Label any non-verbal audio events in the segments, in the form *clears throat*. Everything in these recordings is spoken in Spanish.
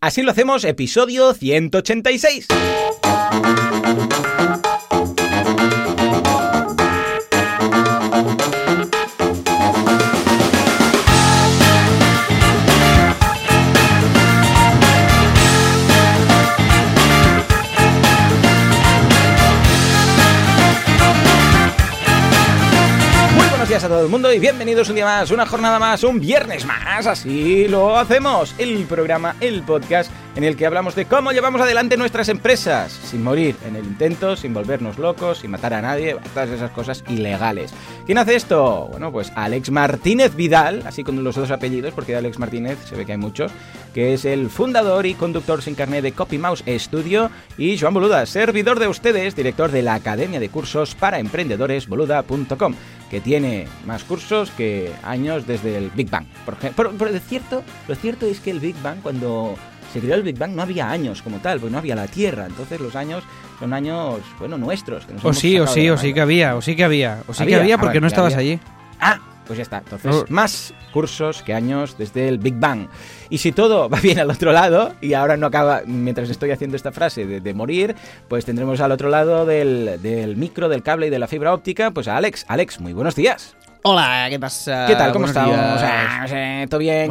Así lo hacemos, episodio 186. Días a todo el mundo y bienvenidos un día más, una jornada más, un viernes más. Así lo hacemos. El programa, el podcast en el que hablamos de cómo llevamos adelante nuestras empresas sin morir en el intento, sin volvernos locos, sin matar a nadie, todas esas cosas ilegales. ¿Quién hace esto? Bueno, pues Alex Martínez Vidal, así con los dos apellidos, porque de Alex Martínez se ve que hay muchos, que es el fundador y conductor sin carnet de Copy Mouse Studio, y Joan Boluda, servidor de ustedes, director de la Academia de Cursos para Emprendedores boluda.com que tiene más cursos que años desde el Big Bang. Por pero, lo, cierto, lo cierto es que el Big Bang, cuando se creó el Big Bang, no había años como tal, porque no había la Tierra. Entonces los años son años, bueno, nuestros. Que nos O sí, o sí, o sí que había, o sí que había, o sí Había, que había porque no estabas había. allí. Ah, pues ya está. Entonces, más cursos que años desde el Big Bang. Y si todo *laughs* va bien al otro lado, y ahora no acaba, mientras estoy haciendo esta frase de, de morir, pues tendremos al otro lado del, del micro, del cable y de la fibra óptica, pues a Alex. Alex, muy buenos días. Hola, ¿qué pasa? ¿Qué tal? ¿Cómo estamos? no sé, ¿Todo bien?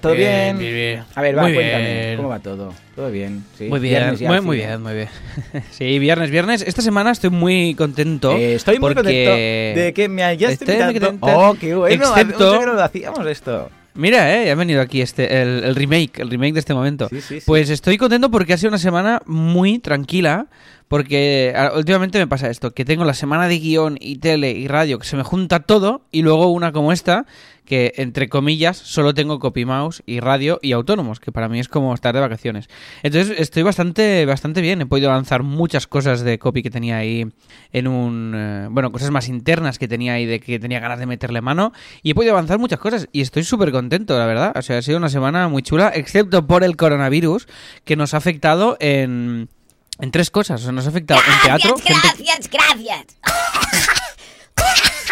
¿Todo bien? bien, bien. A ver, va, Muy cuéntame. bien. ¿Cómo va todo? ¿Todo bien? ¿Sí? Muy bien, muy, muy bien, muy bien. *laughs* sí, viernes, viernes. Esta semana estoy muy contento. Eh, estoy muy porque... contento de que me hayas invitado. Oh, qué bueno. Hace Excepto- mucho que no lo hacíamos esto. Mira, eh, ha venido aquí este, el, el remake, el remake de este momento. Sí, sí, sí. Pues estoy contento porque ha sido una semana muy tranquila. Porque ah, últimamente me pasa esto, que tengo la semana de guion y tele y radio, que se me junta todo, y luego una como esta, que entre comillas solo tengo copy mouse y radio y autónomos, que para mí es como estar de vacaciones. Entonces estoy bastante, bastante bien, he podido avanzar muchas cosas de copy que tenía ahí en un... eh, bueno, cosas más internas que tenía ahí de que tenía ganas de meterle mano, y he podido avanzar muchas cosas, y estoy súper contento, la verdad. O sea, ha sido una semana muy chula, excepto por el coronavirus, que nos ha afectado en... En tres cosas, o sea, nos ha afectado en teatro, Gracias, gente gracias, gracias.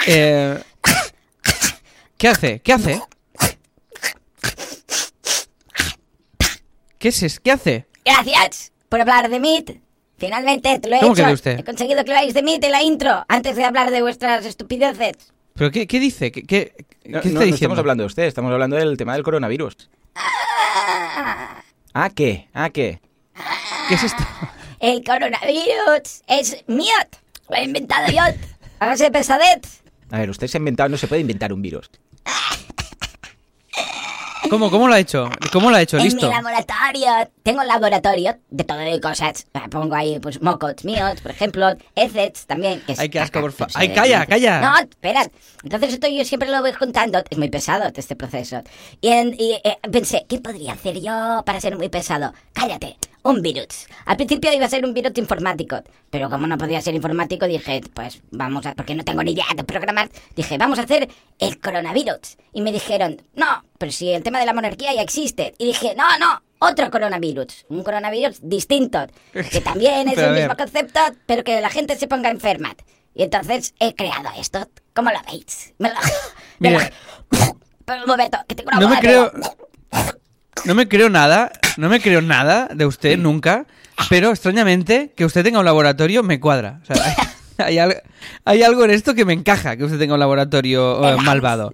Eh, ¿Qué hace? ¿Qué hace? ¿Qué es eso? ¿Qué hace? Gracias por hablar de Meet. Finalmente te lo he ¿Cómo que hecho. de usted? He conseguido que habláis de Meet en la intro antes de hablar de vuestras estupideces. ¿Pero qué, qué dice? ¿Qué, qué, qué No, está no, no diciendo? estamos hablando de usted, estamos hablando del tema del coronavirus. ¿Ah, qué? ¿Ah, qué? ¿Qué es esto? El coronavirus es Miot. Lo he inventado yo. A base de pesadez. A ver, usted se ha inventado, no se puede inventar un virus. ¿Cómo, cómo lo ha hecho? ¿Cómo lo ha hecho? En Listo. mi laboratorio. Tengo un laboratorio de todo de cosas. Pongo ahí, pues, mocots míos, por ejemplo. Ecets también. Que es Ay, qué asco, por fa- no sé, Ay, de- calla, calla. No, espera. Entonces esto yo siempre lo voy juntando. Es muy pesado este proceso. Y, en- y, eh, pensé, ¿qué podría hacer yo para ser muy pesado? Cállate. Un virus. Al principio iba a ser un virus informático, pero como no podía ser informático, dije, pues vamos a, porque no tengo ni idea de programar, dije, vamos a hacer el coronavirus. Y me dijeron, no, pero si el tema de la monarquía ya existe. Y dije, no, no, otro coronavirus. Un coronavirus distinto, que *laughs* también es el mismo concepto, pero que la gente se ponga enferma. Y entonces he creado esto. ¿Cómo lo veis? Me lo... *laughs* me lo- *laughs* Pero un momento, que tengo una No me creo... No me creo nada, no me creo nada de usted nunca, pero extrañamente que usted tenga un laboratorio me cuadra. O sea, *laughs* hay, hay al- hay algo en esto que me encaja, que usted tenga un laboratorio eh, malvado.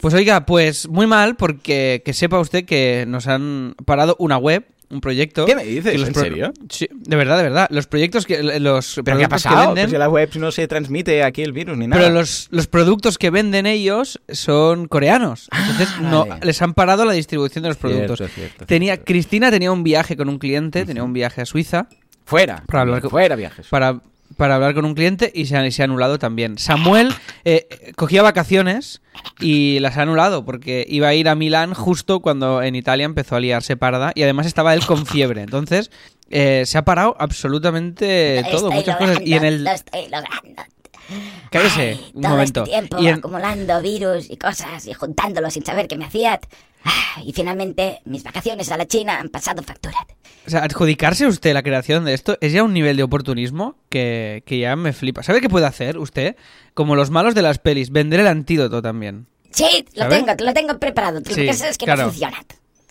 Pues oiga, pues muy mal porque que sepa usted que nos han parado una web, un proyecto. ¿Qué me dices? ¿En serio? Sí, de verdad, de verdad. Los proyectos que los ¿Pero qué ha productos que pasado? venden, Pues en la web no se transmite aquí el virus ni nada. pero los, los productos que venden ellos son coreanos. Entonces no Ah, vale. les han parado la distribución de los Cierto, productos. cierto, tenía cierto. Cristina tenía un viaje con un cliente, tenía un viaje a Suiza Fuera. Para hablar con- Fuera viajes. para, para hablar con un cliente y se ha, se ha anulado también. Samuel eh, cogía vacaciones y las ha anulado porque iba a ir a Milán justo cuando en Italia empezó a liarse parda y además estaba él con fiebre. Entonces eh, se ha parado absolutamente Lo todo, muchas cosas. Y en el... Lo estoy logrando. Cállese, Ay, un todo momento. Este tiempo Y en- acumulando virus y cosas y juntándolo sin saber qué me hacía. Ah, Y finalmente mis vacaciones a la China han pasado factura. O sea, adjudicarse usted la creación de esto es ya un nivel de oportunismo que, que ya me flipa. ¿Sabe qué puede hacer usted? Como los malos de las pelis, vender el antídoto también. Sí, lo ¿Sabe? tengo, lo tengo preparado. Lo Sí, que pasa es que claro. no funciona.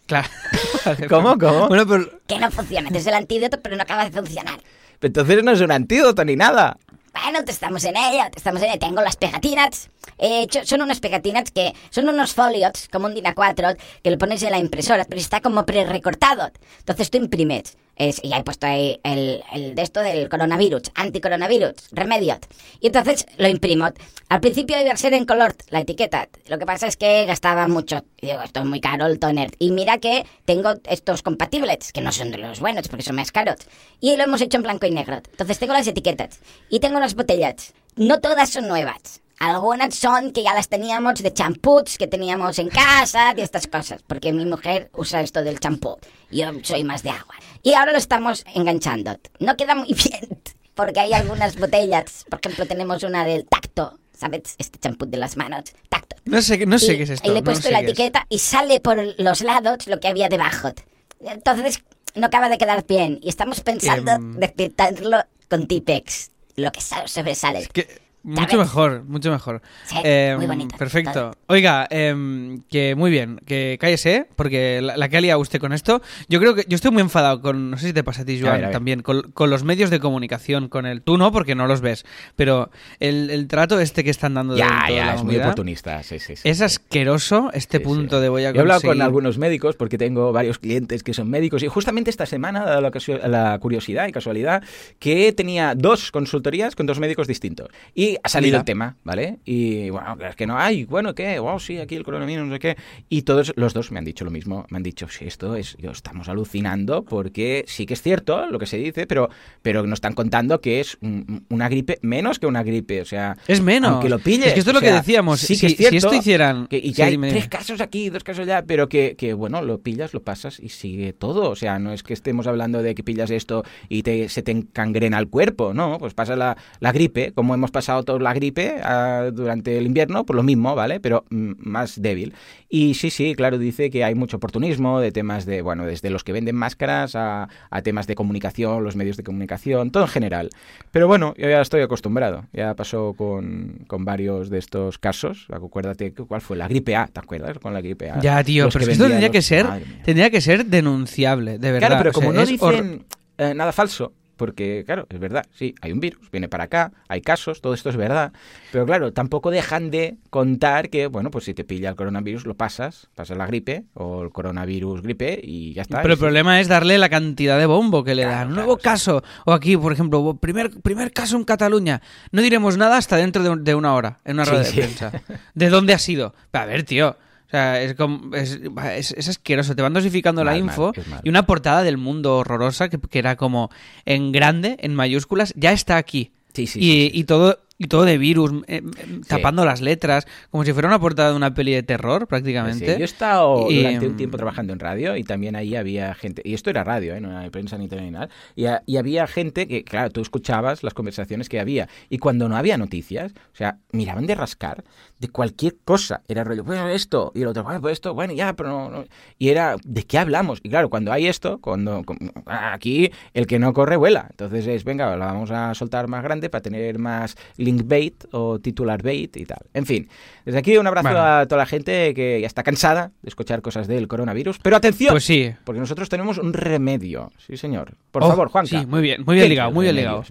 Claro. *laughs* ¿Cómo, pero- cómo? Bueno, pero Que no funciona. Es el antídoto, pero no acaba de funcionar. Entonces no es un antídoto ni nada. Bueno, estamos en ello, te estamos en ello. Tengo las pegatinas. He hecho, son unas pegatinas que son unos folios, como un DIN A4, que lo pones en la impresora, pero está como pre-recortado. Entonces tú imprimes. Es, y he puesto ahí el, el de esto del coronavirus, anticoronavirus, remedios. Y entonces lo imprimo. Al principio iba a ser en color la etiqueta. Lo que pasa es que gastaba mucho. Y digo, esto es muy caro el toner. Y mira que tengo estos compatibles, que no son de los buenos porque son más caros. Y lo hemos hecho en blanco y negro. Entonces tengo las etiquetas. Y tengo las botellas. No todas son nuevas. Algunas son que ya las teníamos de champús que teníamos en casa, de estas cosas, porque mi mujer usa esto del champú. Yo soy más de agua. Y ahora lo estamos enganchando. No queda muy *laughs* bien, porque hay algunas botellas. Por ejemplo, tenemos una del tacto, ¿sabes? Este champú de las manos, tacto. no sé, no sé Y- qué es esto. Y le he no puesto sé la es. etiqueta y sale por los lados lo que había debajo. Entonces, no acaba de quedar bien. Y estamos pensando Em. de pintarlo con Tipex. Lo que sa- sobresale. Que- mucho mejor, mucho mejor. Sí, Em, muy bonito. Perfecto. Todo. Oiga, em, que muy bien, que cállese, porque la, la que ha liado usted con esto, yo creo que yo estoy muy enfadado con, no sé si te pasa a ti, Joan, ver, a ver. también, con, con los medios de comunicación, con el, tú no, porque no los ves, pero el, el trato este que están dando de Ya, toda ya, la es muy oportunista. Sí, sí, sí. Es asqueroso este Sí, punto sí. de voy a Yo he hablado con conseguir- algunos médicos porque tengo varios clientes que son médicos y justamente esta semana, dado la, la curiosidad y casualidad, que tenía dos consultorías con dos médicos distintos. Y ha salido Mira. el tema, ¿vale? Y bueno, es que no hay, bueno, ¿qué? Wow, sí, aquí el coronavirus, no sé qué. Y todos los dos me han dicho lo mismo. Me han dicho, sí, esto es, yo estamos alucinando porque sí que es cierto lo que se dice, pero, pero nos están contando que es un- una gripe menos que una gripe. O sea, Es menos. aunque lo pilles. Es que esto es lo que decíamos. Sí si, que es si cierto esto hicieran... que- y sí, que hay tres casos aquí, dos casos allá, pero que, que, bueno, lo pillas, lo pasas y sigue todo. O sea, no es que estemos hablando de que pillas esto y te, se te encangrena el cuerpo, no, pues pasa la, la gripe, como hemos pasado toda la gripe ah, durante el invierno, por lo mismo, ¿vale? Pero mm, más débil. Y sí, sí, claro, dice que hay mucho oportunismo de temas de, bueno, desde los que venden máscaras a, a temas de comunicación, los medios de comunicación, todo en general. Pero bueno, yo ya estoy acostumbrado. Ya pasó con, con varios de estos casos. Acuérdate, ¿cuál fue? La gripe A, ¿te acuerdas? Con la gripe A. Ya, tío, pero esto tendría los- que ser, tendría que ser denunciable, de verdad. Claro, pero o sea, como no dicen eh, nada falso, porque claro, es verdad, sí, hay un virus, viene para acá, hay casos, todo esto es verdad, pero claro, tampoco dejan de contar que, bueno, pues si te pilla el coronavirus lo pasas, pasas la gripe o el coronavirus gripe y ya está. Pero el problema es darle la cantidad de bombo que le Claro, dan. Claro, nuevo sí. caso. O aquí, por ejemplo, primer, primer caso en Cataluña. No diremos nada hasta dentro de, un- de una hora, en una rueda sí. de prensa. ¿De dónde ha sido? A ver, tío. O sea, es, como- es, es- es asqueroso. Te van dosificando la Mal, info mal. y una portada del mundo horrorosa que, que era como en grande, en mayúsculas, ya está aquí. Sí, sí, y, sí, sí, y todo y todo de virus, eh, eh, tapando las letras, como si fuera una portada de una peli de terror, prácticamente. Sí, yo he estado Y, durante un mm, tiempo trabajando en radio y también ahí había gente, y esto era radio, ¿eh? no era prensa ni tele ni nada, y, ha- y había gente que, claro, tú escuchabas las conversaciones que había y cuando no había noticias, o sea, miraban de rascar de cualquier cosa, era rollo, bueno, esto, y el otro, bueno, pues esto, bueno, ya, pero no, no". y era, ¿de qué hablamos? Y claro, cuando hay esto, cuando aquí el que no corre vuela, entonces es, venga, la vamos a soltar más grande para tener más link bait o titular bait y tal. En fin, desde aquí un abrazo Bueno. a toda la gente que ya está cansada de escuchar cosas del coronavirus. Pero atención, Pues sí. porque nosotros tenemos un remedio. Sí, señor. Por Oh, favor, Juanca. sí, muy bien, muy bien ¿Qué ligado, muy bien ligado.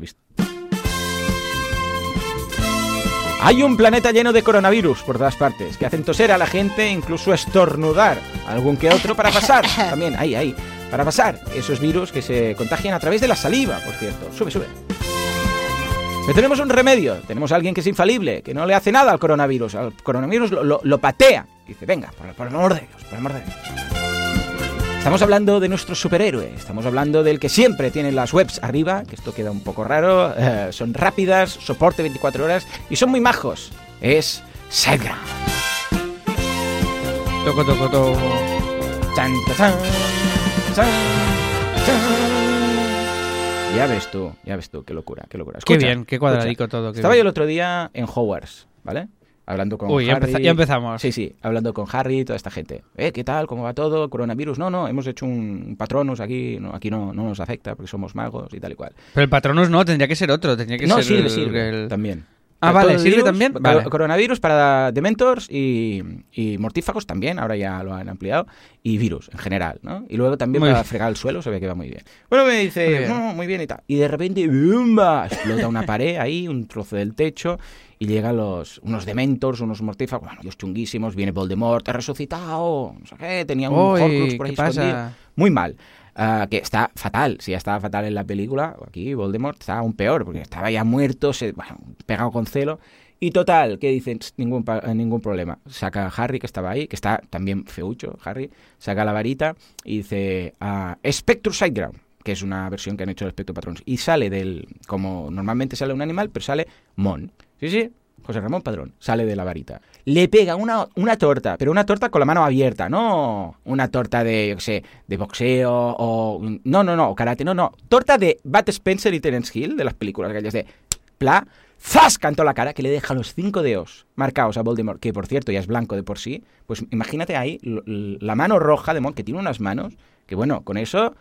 Hay un planeta lleno de coronavirus por todas partes, que hacen toser a la gente, incluso estornudar algún que otro para pasar. *laughs* También, ahí, ahí. Para pasar esos virus que se contagian a través de la saliva, por cierto. Sube, sube. Pero tenemos un remedio, tenemos a alguien que es infalible, que no le hace nada al coronavirus. Al coronavirus lo, lo- lo patea. Dice, venga, por, por el amor de Dios, por el amor de Dios. Estamos hablando de nuestro superhéroe, estamos hablando del que siempre tiene las webs arriba, que esto queda un poco raro, eh, son rápidas, soporte 24 horas y son muy majos. Es SiteGround. Toco, toco, toco. Chan, chan, chan. Ya ves tú, ya ves tú, qué locura, qué locura. Qué Escucha, bien, qué escucha. cuadradico todo. qué Estaba yo el otro día en Hogwarts, ¿vale? Hablando con Uy, ya, Harry. empeza- ya empezamos. Sí, sí, hablando con Harry y toda esta gente. Eh, ¿qué tal? ¿Cómo va todo? ¿Coronavirus? No, no, hemos hecho un patronus aquí, no, aquí no, no nos afecta porque somos magos y tal y cual. Pero el Patronus no, tendría que ser otro. Tendría que no, ser sirve, el- sirve, el- también. Ah, vale, ¿sirve también? Vale. Coronavirus para Dementors y, y mortífagos también, ahora ya lo han ampliado, y virus en general, ¿no? Y luego también Muy para bien. fregar el suelo, se ve que va muy bien. Bueno, me dice, Muy bien. "No, muy bien y tal. Y de repente, ¡bumba! Explota una pared ahí, un trozo del techo, y llegan los, unos Dementors, unos mortífagos, bueno, ellos chunguísimos, viene Voldemort, ha resucitado, no sé qué, tenía un Uy, Horcrux por ¿qué ahí pasa? Muy mal. Ah, que está fatal, si ya estaba fatal en la película, aquí Voldemort está aún peor, porque estaba ya muerto, se, bueno, pegado con celo. Y total, que dicen, "Tss, ningún, eh, ningún problema. Saca a Harry, que estaba ahí, que está también feucho, Harry, saca la varita y dice, ah, Spectre Sideground, que es una versión que han hecho de Spectre Patrons. Y sale del, como normalmente sale un animal, pero sale Mon. Sí, sí, José Ramón Padrón, sale de la varita. Le pega una, una torta, pero una torta con la mano abierta, no una torta de, yo sé, de boxeo o... No, no, no, karate, no, no. Torta de Bat Spencer y Terence Hill, de las películas aquellas de... Pla, ¡zas! Cantó la cara que le deja los cinco dedos marcados a Voldemort, que por cierto ya es blanco de por sí. Pues imagínate ahí la mano roja de Mon, que tiene unas manos, que bueno, con eso...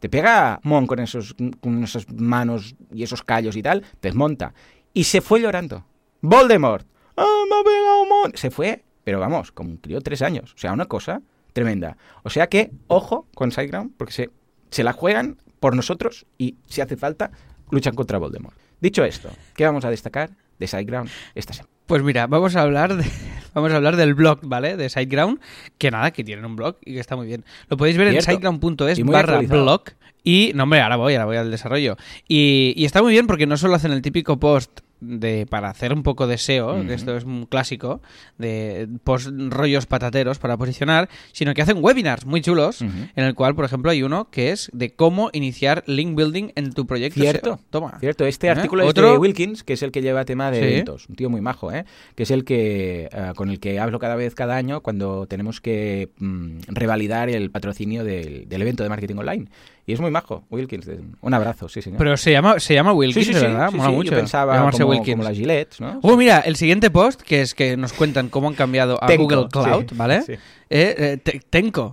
te pega Mon con, esos, con esas manos y esos callos y tal, te desmonta. Y se fue llorando. Voldemort. ¡Ah, me ha pegado Mon! Se fue, pero vamos, como un crío tres años. O sea, una cosa tremenda. O sea que, ojo con Sideground, porque se, se la juegan por nosotros y, si hace falta, luchan contra Voldemort. Dicho esto, ¿qué vamos a destacar de Sideground esta semana? Pues mira, vamos a hablar de, *laughs* vamos a hablar del blog, ¿vale? De SiteGround, que nada, que tienen un blog y que está muy bien. Lo podéis ver Cierto. en muy barra blog. Y, no hombre, ahora voy, ahora voy al desarrollo. Y, y está muy bien porque no solo hacen el típico post de para hacer un poco de SEO, que esto es un clásico, de post rollos patateros para posicionar, sino que hacen webinars muy chulos, en el cual, por ejemplo, hay uno que es de cómo iniciar link building en tu proyecto Cierto. SEO. Toma. Cierto, este ¿Eh? artículo ¿Otro? es de Wilkins, que es el que lleva tema de Sí. eventos. Un tío muy majo, ¿eh? Que es el que eh, con el que hablo cada vez, cada año, cuando tenemos que mm, revalidar el patrocinio del, del evento de marketing online. Y es muy majo, Wilkins. Un abrazo, sí, señor. Pero se llama, se llama Wilkins, sí, sí, ¿verdad? Mola mucho. Yo pensaba Wilkins. como las Gillette, ¿no? Oh, mira, el siguiente post, que es que nos cuentan cómo han cambiado a Google Cloud, sí, ¿vale? sí. Eh, eh, te-.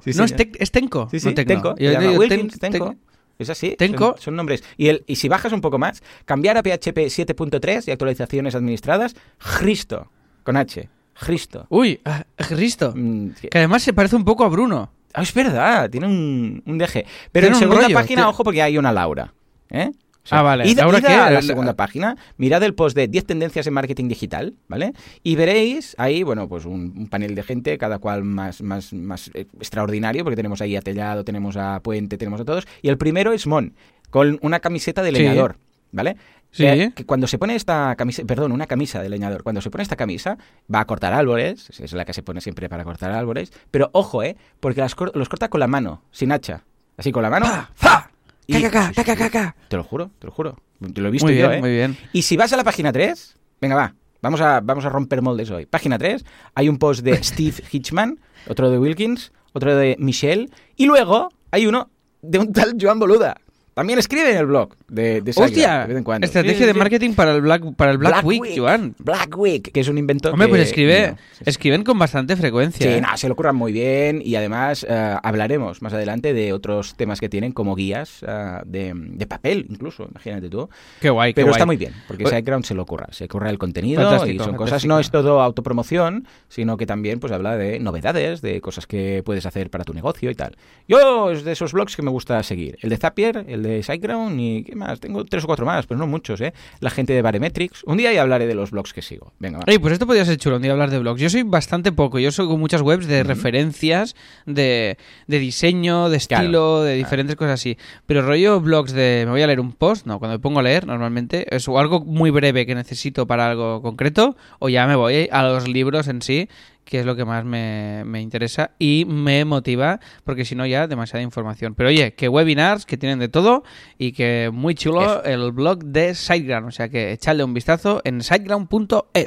Sí, no, es, tec- es sí, no Tecno. Tenco. Yo Wilkins, Ten- Es así. Tenco. Son, son nombres. Y, el, y si bajas un poco más, cambiar a PHP 7.3 y actualizaciones administradas, Cristo. Con H. Cristo. Uy, ah, Cristo. Mm, Que además se parece un poco a Bruno. Ah, es verdad, tiene un, un DG. Pero Tiene en un segunda rollo, página, ojo, porque hay una Laura. ¿eh? Ah, vale. Id, ¿Laura id qué? a la segunda página, mirad el post de 10 tendencias en marketing digital, ¿vale? Y veréis ahí, bueno, pues un, un panel de gente, cada cual más, más, más eh, extraordinario, porque tenemos ahí a Tellado, tenemos a Puente, tenemos a todos. Y el primero es Mon, con una camiseta de Sí. leñador, ¿vale? Sí. Eh, que cuando se pone esta camisa, perdón, una camisa de leñador, cuando se pone esta camisa, va a cortar árboles, es la que se pone siempre para cortar árboles, pero ojo, ¿eh? Porque las los corta con la mano, sin hacha. Así con la mano. ¡fa! Y- Ca, ca, ca, ca, ca, ca. Te lo juro, te lo juro. Te lo he visto Muy yo, bien, ¿eh? muy bien. Y si vas a la página 3, venga, va, vamos a, vamos a romper moldes hoy. Página 3, hay un post de *laughs* Steve Hitchman, otro de Wilkins, otro de Michelle, y luego hay uno de un tal Joan Boluda. También escribe en el blog de, de Sideground, ¡Hostia! de vez en cuando. Estrategia Sí, de sí. marketing para el Black, para el Black, Week, Joan. Black Week, que es un invento Hombre, que- pues escribe, no, sí, sí. escriben con bastante frecuencia. Sí, ¿eh? no, se lo curran muy bien y además eh, hablaremos más adelante de otros temas que tienen como guías eh, de, de papel incluso, imagínate tú. Qué guay, qué Pero guay. está muy bien, porque Pues- Sideground se lo curra, se curra el contenido Fantástico, y son cosas, no es todo autopromoción, sino que también pues habla de novedades, de cosas que puedes hacer para tu negocio y tal. Yo es de esos blogs que me gusta seguir, el de Zapier, el de Sideground y qué más, tengo tres o cuatro más, pero no muchos, ¿eh? La gente de Baremetrics, un día ya hablaré de los blogs que sigo. Venga, va. Pues esto podría ser chulo un día hablar de blogs. Yo soy bastante poco. Yo soy con muchas webs de referencias, de, de diseño, de Claro, estilo, de diferentes cosas así. Pero rollo blogs de me voy a leer un post, no, cuando me pongo a leer normalmente es o algo muy breve que necesito para algo concreto o ya me voy a los libros en sí que es lo que más me, me interesa y me motiva, porque si no ya demasiada información. Pero oye, que webinars, que tienen de todo y que muy chulo Eso. el blog de SiteGround, o sea que echadle un vistazo en siteground.es.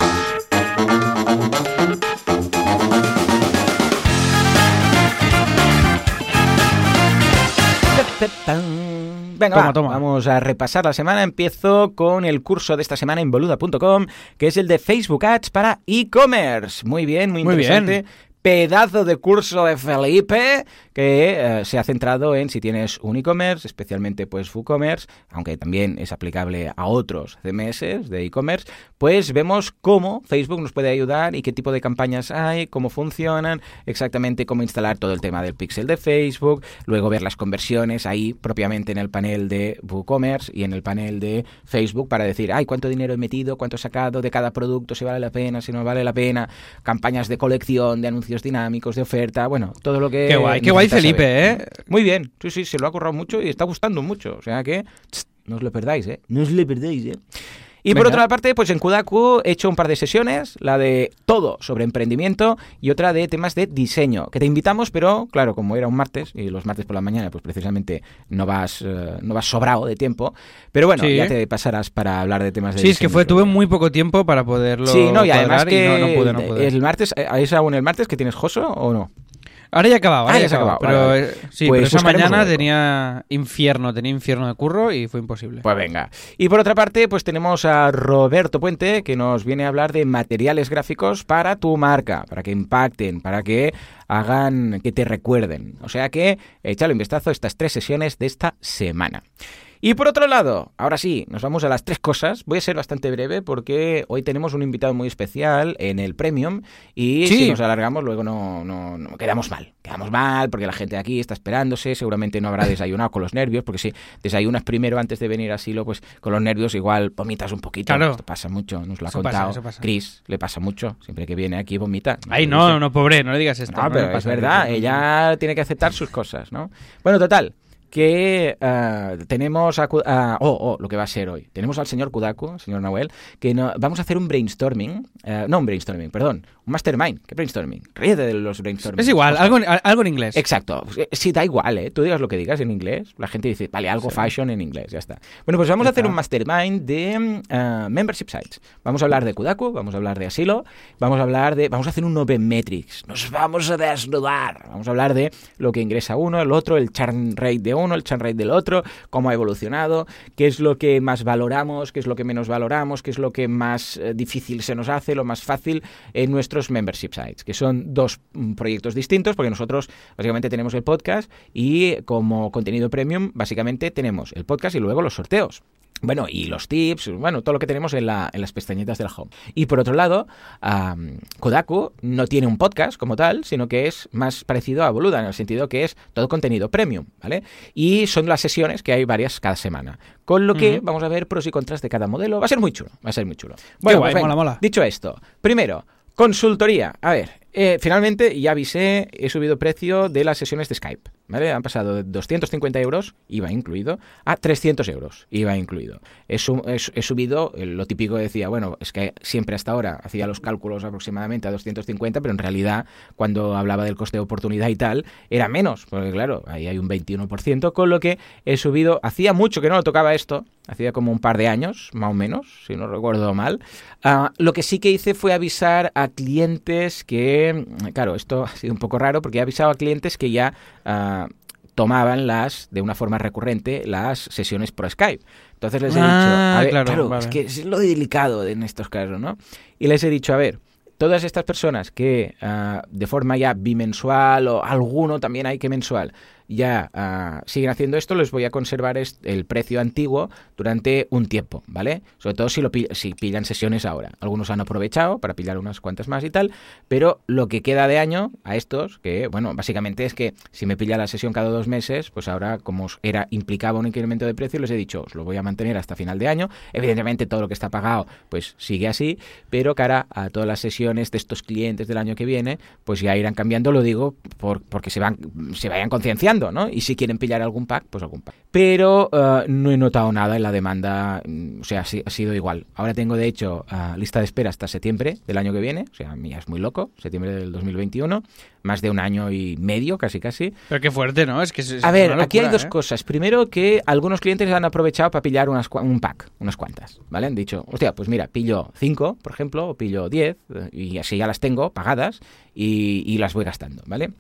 Venga, Toma, va, toma. vamos a repasar la semana. Empiezo con el curso de esta semana en boluda.com, que es el de Facebook Ads para e-commerce. Muy bien, muy Muy interesante. bien. Pedazo de curso de Felipe que eh, se ha centrado en si tienes un e-commerce, especialmente pues WooCommerce, aunque también es aplicable a otros CMS de e-commerce, pues vemos cómo Facebook nos puede ayudar y qué tipo de campañas hay, cómo funcionan, exactamente cómo instalar todo el tema del pixel de Facebook, luego ver las conversiones ahí propiamente en el panel de WooCommerce y en el panel de Facebook para decir, ay, cuánto dinero he metido, cuánto he sacado de cada producto, si vale la pena, si no vale la pena, campañas de colección, de anuncios dinámicos, de oferta, bueno, todo lo que... Qué guay, qué guay Felipe, ¿eh? Muy bien, sí, sí, se lo ha currado mucho y está gustando mucho, o sea que no os lo perdáis, ¿eh? No os lo perdáis, ¿eh? Y por otra parte, pues en Kudaku he hecho un par de sesiones, la de todo sobre emprendimiento y otra de temas de diseño, que te invitamos, pero claro, como era un martes y los martes por la mañana, pues precisamente no vas, eh, no vas sobrado de tiempo. Pero bueno, Sí. ya te pasarás para hablar de temas de Sí, es que diseño. fue, tuve muy poco tiempo para poderlo Sí, no, y además que no, no pude, pude. el martes, ¿es aún el martes que tienes Joso o no? Ahora ya acabado, ahora Ah, ya se acabado. acabado, Pero, vale, eh, sí, Pues pero esa mañana tenía infierno, tenía infierno de curro y fue imposible. Pues venga. Y por otra parte, pues tenemos a Roberto Puente, que nos viene a hablar de materiales gráficos para tu marca, para que impacten, para que hagan, que te recuerden. O sea que échale un vistazo a estas tres sesiones de esta semana. Y por otro lado, ahora sí, nos vamos a las tres cosas. Voy a ser bastante breve porque hoy tenemos un invitado muy especial en el Premium y Sí. si nos alargamos luego no, no, no- quedamos mal. Quedamos mal porque la gente de aquí está esperándose, seguramente no habrá desayunado con los nervios, porque si desayunas primero antes de venir a Silo, pues con los nervios igual vomitas un poquito. Claro. Esto pasa mucho, nos lo ha Eso pasa, contado. eso pasa. Chris le pasa mucho, siempre que viene aquí vomita. Ay, no, dice. no, pobre, no le digas esto. No, no pero es pasa verdad, ella tiene que aceptar sus cosas, ¿no? Bueno, total, que ah, tenemos a, a- oh, oh, lo que va a ser hoy. Tenemos al señor Kudaku, señor Nahuel, que no- vamos a hacer un brainstorming, eh, no un brainstorming, perdón, un mastermind. ¿Qué brainstorming? Ríete de los brainstorming. Es igual, algo, en- algo en inglés. Exacto. Eh, Sí, da igual, ¿eh? Tú digas lo que digas en inglés. La gente dice, vale, algo fashion en inglés, ya está. Bueno, pues vamos a hacer un mastermind de membership sites. Vamos a hablar de Kudaku, vamos a hablar de Asilo, vamos a hablar de... Vamos a hacer un Open Metrics. Nos vamos a desnudar. Vamos a hablar de lo que ingresa uno, el otro, el churn rate de uno, el churn rate del otro, cómo ha evolucionado, qué es lo que más valoramos, qué es lo que menos valoramos, qué es lo que más eh, difícil se nos hace, lo más fácil en nuestros membership sites, que son dos mm, proyectos distintos, porque nosotros básicamente tenemos el podcast y como contenido premium, básicamente tenemos el podcast y luego los sorteos. Bueno, y los tips, bueno, todo lo que tenemos en, la- en las pestañitas del home. Y por otro lado, am, Kodaku no tiene un podcast como tal, sino que es más parecido a Boluda, en el sentido que es todo contenido premium, ¿vale? Y son las sesiones que hay varias cada semana. Con lo que vamos a ver pros y contras de cada modelo. Va a ser muy chulo, va a ser muy chulo. Bueno, guay, pues venga, mola, mola. dicho esto, primero, consultoría. A ver, eh, finalmente ya avisé, he subido precio de las sesiones de Skype. ¿Vale? Han pasado de 250 euros, IVA incluido, a 300 euros, IVA incluido. He, su- he su- he subido, eh, lo típico decía, bueno, es que siempre hasta ahora hacía los cálculos aproximadamente a 250, pero en realidad cuando hablaba del coste de oportunidad y tal, era menos, porque claro, ahí hay un 21%, con lo que he subido, hacía mucho que no lo tocaba esto, hacía como un par de años, más o menos, si no recuerdo mal. Ah, lo que sí que hice fue avisar a clientes que, claro, esto *laughs* ha sido un poco raro porque he avisado a clientes que ya ah, tomaban las, de una forma recurrente, las sesiones por Skype. Entonces les he dicho, Ah, a ver, claro, claro, vale. es que es lo delicado en estos casos, ¿no? Y les he dicho, a ver, todas estas personas que ah, de forma ya bimensual o alguno también hay que mensual ya ah, siguen haciendo esto, les voy a conservar el precio antiguo durante un tiempo, ¿vale? Sobre todo si, lo pi- si pillan sesiones ahora. Algunos han aprovechado para pillar unas cuantas más y tal, pero lo que queda de año a estos, que bueno, básicamente es que si me pilla la sesión cada dos meses, pues ahora como era implicaba un incremento de precio, les he dicho, os lo voy a mantener hasta final de año. Evidentemente todo lo que está pagado, pues sigue así, pero cara a todas las sesiones de estos clientes del año que viene, pues ya irán cambiando, lo digo por, porque se van se vayan concienciando, ¿no? Y si quieren pillar algún pack, pues algún pack. Pero eh, no he notado nada en la demanda, mm, o sea, ha si- ha sido igual. Ahora tengo, de hecho, ah, lista de espera hasta septiembre del año que viene, o sea, mía es muy loco, septiembre del 2021, más de un año y medio, casi casi. Pero qué fuerte, ¿no? Es que es, es A ver, aquí hay dos ¿eh? cosas. Primero, que algunos clientes han aprovechado para pillar unas, un pack, unas cuantas, ¿vale? Han dicho, hostia, pues mira, pillo cinco, por ejemplo, o pillo 10, eh, y así ya las tengo pagadas y, y las voy gastando, ¿vale?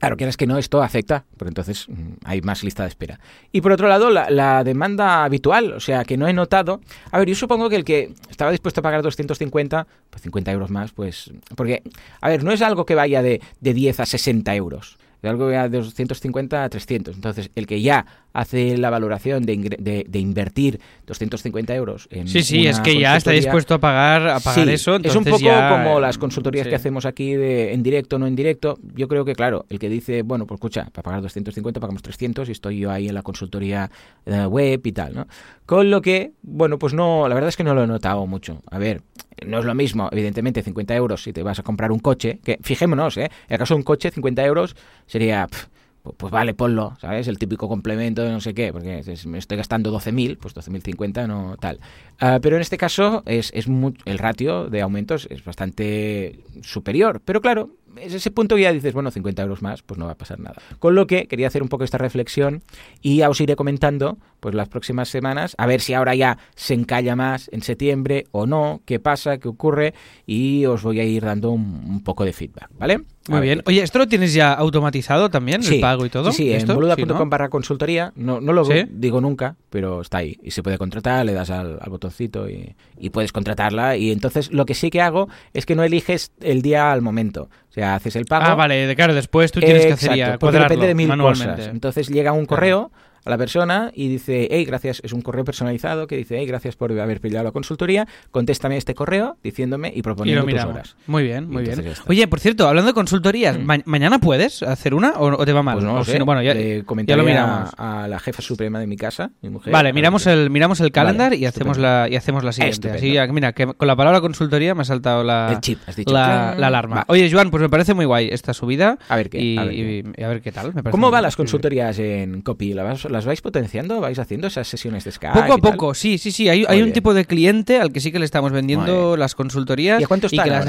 Claro, quieras que no, esto afecta, porque entonces mm, hay más lista de espera. Y por otro lado, la, la, demanda habitual, o sea, que no he notado. A ver, yo supongo que el que estaba dispuesto a pagar 250, pues 50 euros más, pues. Porque, a ver, no es algo que vaya de, de 10 a 60 euros de algo de 250 a 300. Entonces, el que ya hace la valoración de, de, de invertir 250 euros en Sí, sí, es que ya está dispuesto a pagar, a pagar eso. es un poco como las consultorías sí. que hacemos aquí de, en directo, no en directo. Yo creo que, claro, el que dice, bueno, pues escucha, para pagar 250 pagamos 300 y estoy yo ahí en la consultoría uh, web y tal, ¿no? Con lo que, bueno, pues no, la verdad es que no lo he notado mucho. A ver, no es lo mismo, evidentemente, 50 euros si te vas a comprar un coche, que fijémonos, ¿eh? En el caso de un coche, 50 euros sería... Pff, pues vale, ponlo, ¿sabes? El típico complemento de no sé qué, porque me estoy gastando 12.000, pues 12.050 no tal. Uh, pero en este caso es, es el ratio de aumentos es bastante superior. Pero claro, es ese punto ya dices, bueno, 50 euros más, pues no va a pasar nada. Con lo que quería hacer un poco esta reflexión y os iré comentando pues las próximas semanas, a ver si ahora ya se encalla más en septiembre o no, qué pasa, qué ocurre y os voy a ir dando un poco de feedback, ¿vale? Muy bien. Oye, ¿esto lo tienes ya automatizado también, sí, el pago y todo? Sí, sí ¿Esto? en boluda.com Sí, ¿no? barra consultoría, no, no lo ¿Sí? digo nunca, pero está ahí. Y se puede contratar, le das al, al botoncito y, y, puedes contratarla. Y entonces lo que sí que hago es que no eliges el día al momento. O sea, haces el pago. Ah, vale, claro, después tú tienes eh, que hacer ya, exacto, porque cuadrarlo depende de mil manualmente. cosas. Entonces llega un correo a la persona y dice, hey, gracias, es un correo personalizado que dice, hey, gracias por haber pillado la consultoría, contéstame este correo diciéndome y Y proponiendo lo tus horas. Muy bien, Y muy bien. entonces. Oye, por cierto, hablando de consultorías, Mm. ma- ¿mañana puedes hacer una o, o te va mal? Pues no O sé. si no, bueno, ya, Le ya comentaré lo a- miramos. A, la jefa suprema de mi casa, mi mujer. Vale, miramos el, miramos el calendar y, hacemos la, y hacemos la siguiente. Así, mira, que con la palabra consultoría me ha saltado la, El chip, has dicho. la, la alarma. Va. Oye, Joan, pues me parece muy guay esta subida. A ver qué, Y a ver qué. y- y a ver qué tal. me ¿Cómo van las consultorías en Copy? ¿Las, las vais potenciando? ¿Vais haciendo esas sesiones de Skype? Poco a y poco, sí, sí, sí. Hay, hay un tipo de cliente al que sí que le estamos vendiendo las consultorías. ¿Y a cuánto están que las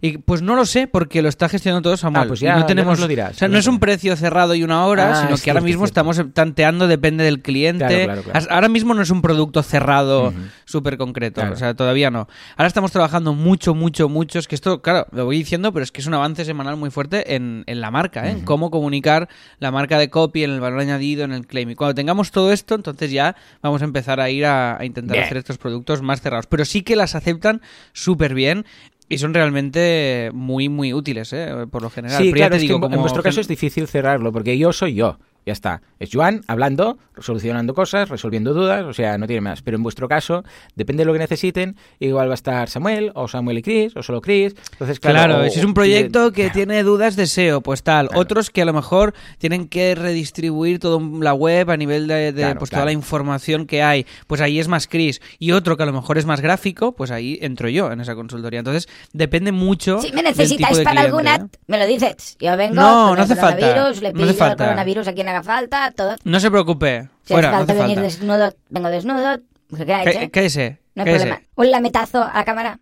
y pues no lo sé porque lo está gestionando todo Samuel. Ah, pues Y ya- no tenemos, nos lo dirás. O sea, no es un precio cerrado y una hora, Ah, sino es que ahora mismo estamos tanteando, depende del cliente. Claro, claro, claro. As- Ahora mismo no es un producto cerrado Ujú. súper concreto, o sea, todavía no. Ahora estamos trabajando mucho, mucho, mucho. Es que esto, claro, lo voy diciendo, pero es que es un avance semanal muy fuerte en, en la marca, ¿eh? en cómo comunicar la marca de copy, en el valor añadido, en el claim. Y cuando tengamos todo esto, entonces ya vamos a empezar a ir a, a intentar Bien. hacer estos productos más cerrados. Pero sí que las aceptan súper bien. Y son realmente muy, muy útiles, ¿eh? por lo general. Sí, Pero ya claro, te es que digo, en, vuestro caso es difícil cerrarlo, porque yo soy yo. Ya está. Es Joan hablando, solucionando cosas, resolviendo dudas, o sea, no tiene más. Pero en vuestro caso, depende de lo que necesiten, igual va a estar Samuel, o Samuel y Chris, o solo Chris. Entonces, claro, Claro, o- si es un proyecto que Claro. tiene dudas de SEO, pues tal. Claro. Otros que a lo mejor tienen que redistribuir toda la web a nivel de, de, Claro, pues claro. toda la información que hay. Pues ahí es más Chris. Y otro que a lo mejor es más gráfico, pues ahí entro yo en esa consultoría. Entonces, depende mucho. Si me del necesitáis tipo de para cliente, alguna, ¿eh? me lo dices. Yo vengo No, con no el hace falta. coronavirus, le No hace el falta. coronavirus haga falta, todo. No se preocupe. Si Fuera, hace no falta hace venir falta. desnudo, vengo desnudo. Cá- ¿eh? No hay problema. Un lametazo a la cámara,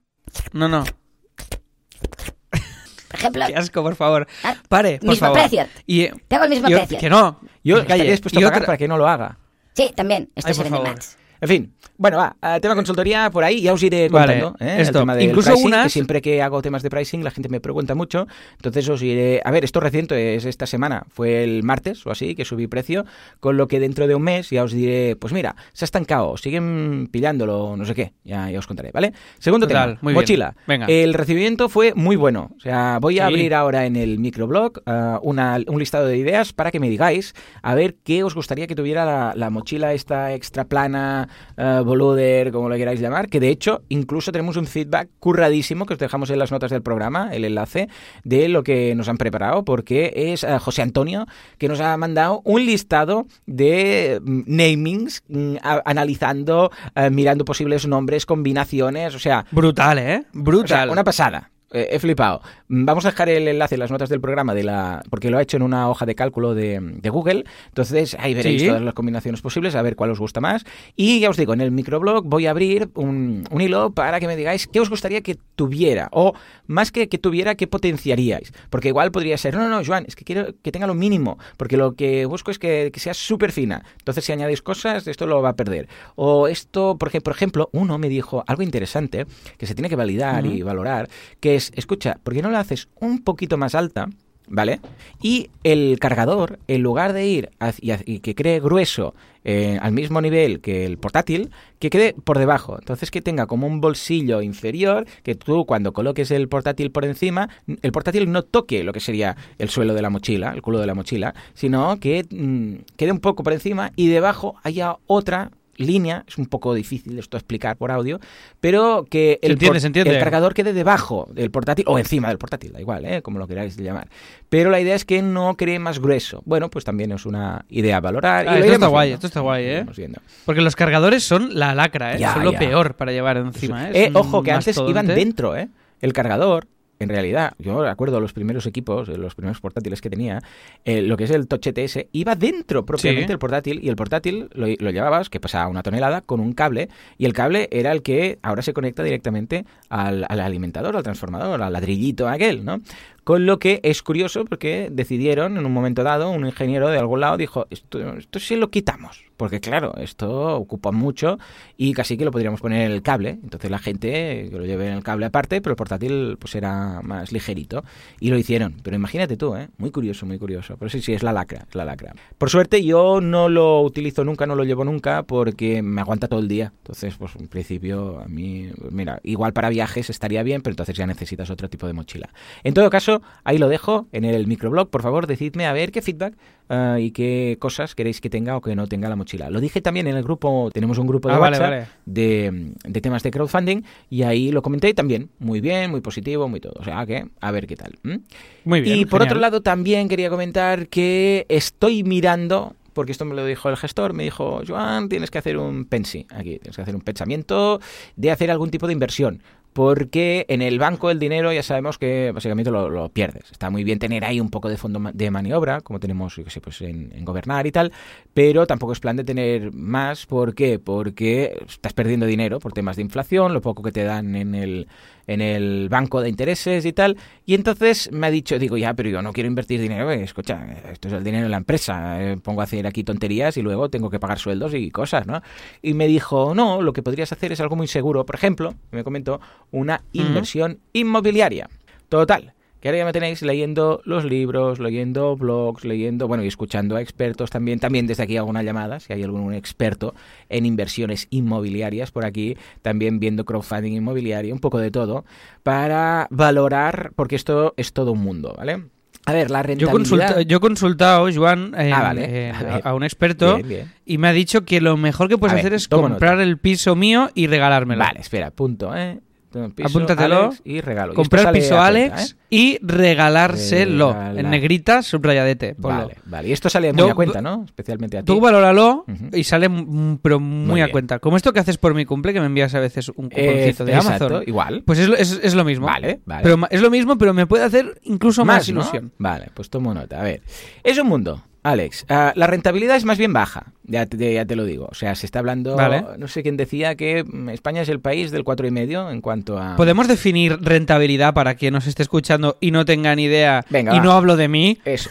No, no. por ejemplo. Qué asco, por favor. Ah, Pare, por mismo favor. precio. Y, Tengo el mismo precio. Que no. Yo estaría dispuesto a pagar otra- para que no lo haga. Sí, también. Esto Ay, se por vende favor. más. En fin, bueno, va, eh, tema consultoría por ahí, ya os iré Vale, contando. ¿eh? esto, el tema del incluso pricing, unas- que siempre que hago temas de pricing la gente me pregunta mucho, entonces os iré... A ver, esto reciente es esta semana, fue el martes o así que subí precio, con lo que dentro de un mes ya os diré, pues mira, se ha estancado, siguen pillándolo, no sé qué, ya, ya os contaré, ¿vale? Segundo Total, tema, muy bien. mochila. Venga. El recibimiento fue muy bueno, o sea, voy a Sí. abrir ahora en el microblog ah, una- un listado de ideas para que me digáis a ver qué os gustaría que tuviera la, la mochila esta extra plana, uh, boluder, como lo queráis llamar, que de hecho incluso tenemos un feedback curradísimo que os dejamos en las notas del programa, el enlace de lo que nos han preparado, porque es eh, José Antonio que nos ha mandado un listado de mm, namings, mm, analizando, eh, mirando posibles nombres, combinaciones, o sea, Brutal, ¿eh? o sea, Brutal. una pasada. Eh, he flipado. Mm, Vamos a dejar el enlace en las notas del programa de la porque lo ha hecho en una hoja de cálculo de, de Google. Entonces ahí veréis Sí. todas las combinaciones posibles, a ver cuál os gusta más. Y ya os digo, en el microblog voy a abrir un, un hilo para que me digáis qué os gustaría que tuviera. O más que que tuviera, qué potenciaríais. Porque igual podría ser, no, no, no, Joan, es que quiero que tenga lo mínimo. Porque lo que busco es que, que sea súper fina. Entonces si añadís cosas, esto lo va a perder. O esto, porque, por ejemplo, uno me dijo algo interesante que se tiene que validar y valorar, que es, escucha, ¿por qué no la haces un poquito más alta? ¿vale? Y el cargador, en lugar de ir hacia- y que cree grueso eh, al mismo nivel que el portátil, que quede por debajo. Entonces que tenga como un bolsillo inferior, que tú cuando coloques el portátil por encima, el portátil no toque lo que sería el suelo de la mochila, el culo de la mochila, sino que mm, quede un poco por encima y debajo haya otra línea, es un poco difícil esto explicar por audio, pero que el, entiende, por- se entiende. el cargador quede debajo del portátil o encima del portátil, da igual, ¿eh? como lo queráis llamar. Pero la idea es que no quede más grueso. Bueno, pues también es una idea a valorar. Ah, esto está guay, viendo. esto está guay, ¿eh? Porque los cargadores son la lacra, ¿eh? Ya, son lo peor para llevar encima, ¿eh? Eh, ojo, que antes mastodonte. iban dentro, ¿eh? El cargador, en realidad, yo recuerdo los primeros equipos, eh, los primeros portátiles que tenía, eh, lo que es el Touch ETS, iba dentro propiamente Sí. del portátil y el portátil lo, lo llevabas, que pesaba una tonelada, con un cable y el cable era el que ahora se conecta directamente al, al alimentador, al transformador, al ladrillito aquel, ¿no? Con lo que es curioso porque decidieron en un momento dado, un ingeniero de algún lado dijo, esto, esto sí lo quitamos, porque claro, esto ocupa mucho y casi que lo podríamos poner en el cable, entonces la gente que lo lleve en el cable aparte, pero el portátil pues era más ligerito y lo hicieron, pero imagínate tú, ¿eh? muy curioso, muy curioso, pero sí, sí, es la lacra, la lacra. Por suerte yo no lo utilizo nunca, no lo llevo nunca porque me aguanta todo el día, entonces pues en principio a mí, mira, igual para viajes estaría bien, pero entonces ya necesitas otro tipo de mochila. En todo caso, ahí lo dejo en el microblog. Por favor, decidme a ver qué feedback ah, y qué cosas queréis que tenga o que no tenga la mochila. Lo dije también en el grupo, tenemos un grupo de Ah, WhatsApp vale. De, de temas de crowdfunding y ahí lo comenté también. Muy bien, muy positivo, muy todo. O sea que, a ver qué tal. Muy bien. y por genial. otro lado, también quería comentar que estoy mirando, porque esto me lo dijo el gestor, me dijo, Joan, tienes que hacer un pensi aquí, tienes que hacer un pensamiento de hacer algún tipo de inversión. Porque en el banco el dinero ya sabemos que básicamente lo, pierdes. Está muy bien tener ahí un poco de fondo de maniobra, como tenemos yo sé, pues en, en gobernar y tal, pero tampoco es plan de tener más. ¿Por qué? Porque estás perdiendo dinero por temas de inflación, lo poco que te dan en el, en el banco de intereses y tal. Y entonces me ha dicho, digo, ya, pero yo no quiero invertir dinero, eh, escucha, esto es el dinero de la empresa, eh, pongo a hacer aquí tonterías y luego tengo que pagar sueldos y cosas, ¿no? Y me dijo, no, lo que podrías hacer es algo muy seguro, por ejemplo, me comentó, una inversión inmobiliaria. Total. Que ahora ya me tenéis leyendo los libros, leyendo blogs, leyendo, bueno, y escuchando a expertos también. También desde aquí hago una llamada, si hay algún experto en inversiones inmobiliarias por aquí, también viendo crowdfunding inmobiliario, un poco de todo, para valorar, porque esto es todo un mundo, ¿vale? A ver, la Yo, rentabilidad... consulta- yo he consultado, Joan, en- Ah, vale. en- A un experto Bien, bien. y me ha dicho que lo mejor que puedes A ver, hacer es comprar el piso mío y regalármelo. Vale, espera, punto, ¿eh? Piso, Apúntatelo. Alex y regalo. Y Comprar sale piso Alex cuenta, ¿eh? y regalárselo. Regala- En negrita, subrayadete. ponlo. Vale, vale. Y esto sale muy Yo- a cuenta, ¿no? Especialmente a ti. Tú valóralo y sale pero muy, Muy a cuenta. Como esto que haces por mi cumple, que me envías a veces un Eh, cuponcito de exacto, Amazon. igual. Pues es, lo- es- es lo mismo. Vale, vale. Pero es lo mismo, pero me puede hacer incluso más, ilusión. Vale, pues tomo nota. A ver, es un mundo, Alex. Ah, la rentabilidad es más bien baja, ya te, ya te lo digo. O sea, se está hablando, Vale. no sé quién decía que mm, España es el país del cuatro y medio en cuanto a... ¿Podemos definir rentabilidad para quien nos esté escuchando y no tenga ni idea? Venga, y va. no hablo de mí. Eso.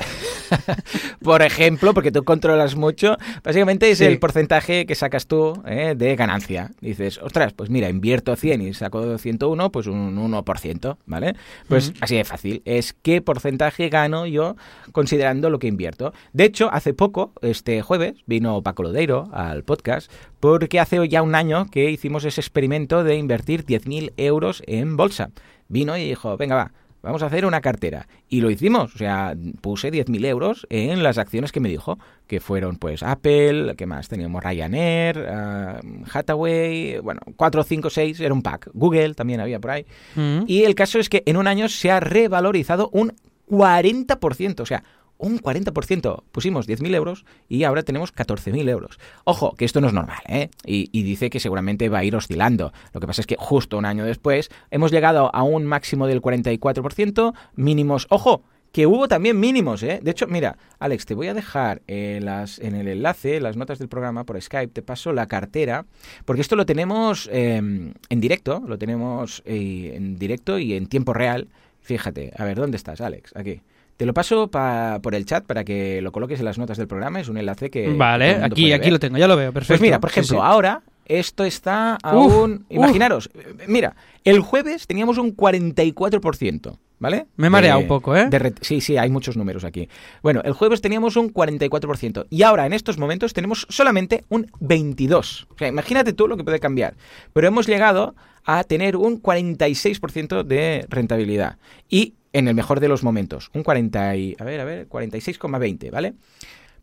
*laughs* Por ejemplo, porque tú controlas mucho, básicamente es Sí. el porcentaje que sacas tú eh, de ganancia. Dices, ostras, pues mira, invierto 100 y saco 101, pues un 1%, ¿vale? Pues así de fácil. Es qué porcentaje gano yo considerando lo que invierto. De hecho, hace poco, este jueves, vino Paco Lodeiro al podcast, porque hace ya un año que hicimos ese experimento de invertir 10.000 euros en bolsa. Vino y dijo, venga, va. Vamos a hacer una cartera. Y lo hicimos. O sea, puse 10.000 euros en las acciones que me dijo, que fueron pues Apple, ¿qué más? Teníamos Ryanair, ah, Hathaway, bueno, 4, 5, 6, era un pack. Google también había por ahí. Mm. Y el caso es que en un año se ha revalorizado un 40%. O sea, un 40%. Pusimos 10.000 euros y ahora tenemos 14.000 euros. Ojo, que esto no es normal, ¿eh? Y, dice que seguramente va a ir oscilando. Lo que pasa es que justo un año después hemos llegado a un máximo del 44%, mínimos, ojo, que hubo también mínimos, ¿eh? De hecho, mira, Alex, te voy a dejar en, las, en el enlace, las notas del programa por Skype, te paso la cartera, porque esto lo tenemos eh, en directo, lo tenemos eh, en directo y en tiempo real. Fíjate, a ver, ¿dónde estás, Alex? Aquí. Te lo paso pa- por el chat para que lo coloques en las notas del programa. Es un enlace que. Vale, aquí, aquí ver. lo tengo, ya lo veo, perfecto. Pues mira, por ejemplo, sí. ahora esto está a Uf. Imaginaros, mira, el jueves teníamos un 44%, ¿Vale? Me he mareado un poco, ¿eh? de sí, sí, hay muchos números aquí. Bueno, el jueves teníamos un 44% y ahora en estos momentos tenemos solamente un 22%. O sea, imagínate tú lo que puede cambiar. Pero hemos llegado a tener un 46% de rentabilidad y en el mejor de los momentos, un 40 y, a ver, a ver, 46,20, ¿vale?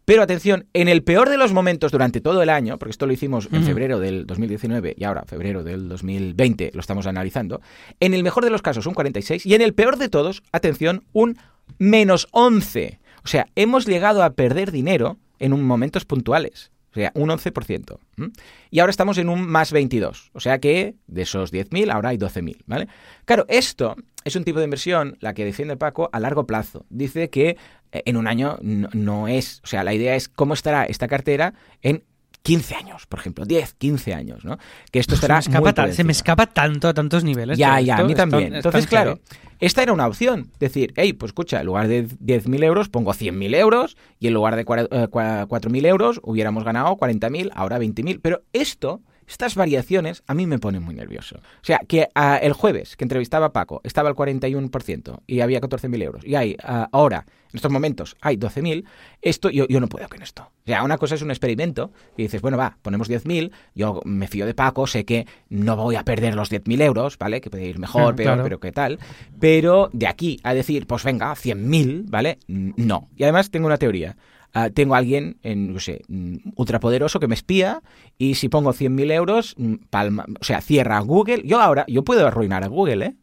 Pero atención, en el peor de los momentos durante todo el año, porque esto lo hicimos en febrero del 2019 y ahora febrero del 2020 lo estamos analizando, en el mejor de los casos un 46 y en el peor de todos, atención, un menos 11. O sea, hemos llegado a perder dinero en un momentos puntuales. O sea, un 11%. ¿m? Y ahora estamos en un más 22. O sea que de esos 10.000 ahora hay 12.000, ¿vale? Claro, esto es un tipo de inversión, la que defiende Paco, a largo plazo. Dice que eh, en un año no, no es... O sea, la idea es cómo estará esta cartera en 15 años, por ejemplo. 10, 15 años, ¿no? Que esto se, me estará escapa ta- por se me escapa tanto a tantos niveles. Ya, ya, a mí también. es Entonces, claro, esta era una opción. Decir, hey, pues escucha, en lugar de 10.000 euros pongo 100.000 euros y en lugar de cua- eh, cua- 4.000 euros hubiéramos ganado 40.000, ahora 20.000. Pero esto, estas variaciones, a mí me ponen muy nervioso. O sea, que ah, el jueves que entrevistaba a Paco estaba al 41% y había 14.000 euros. Y hay ah, ahora, en estos momentos, hay 12.000. Esto, yo, yo no puedo con esto. O sea, una cosa es un experimento y dices, bueno, va, ponemos 10.000, yo me fío de Paco, sé que no voy a perder los 10.000 euros, ¿vale? Que puede ir mejor, Mm, peor, claro. pero qué tal. Pero de aquí a decir, pues venga, 100.000, ¿vale? No. Y además tengo una teoría. Ah, tengo a alguien, en, no sé, mm, ultrapoderoso que me espía y si pongo 100.000 euros, mm, palma, o sea, cierra Google. Yo ahora, yo puedo arruinar a Google, ¿eh?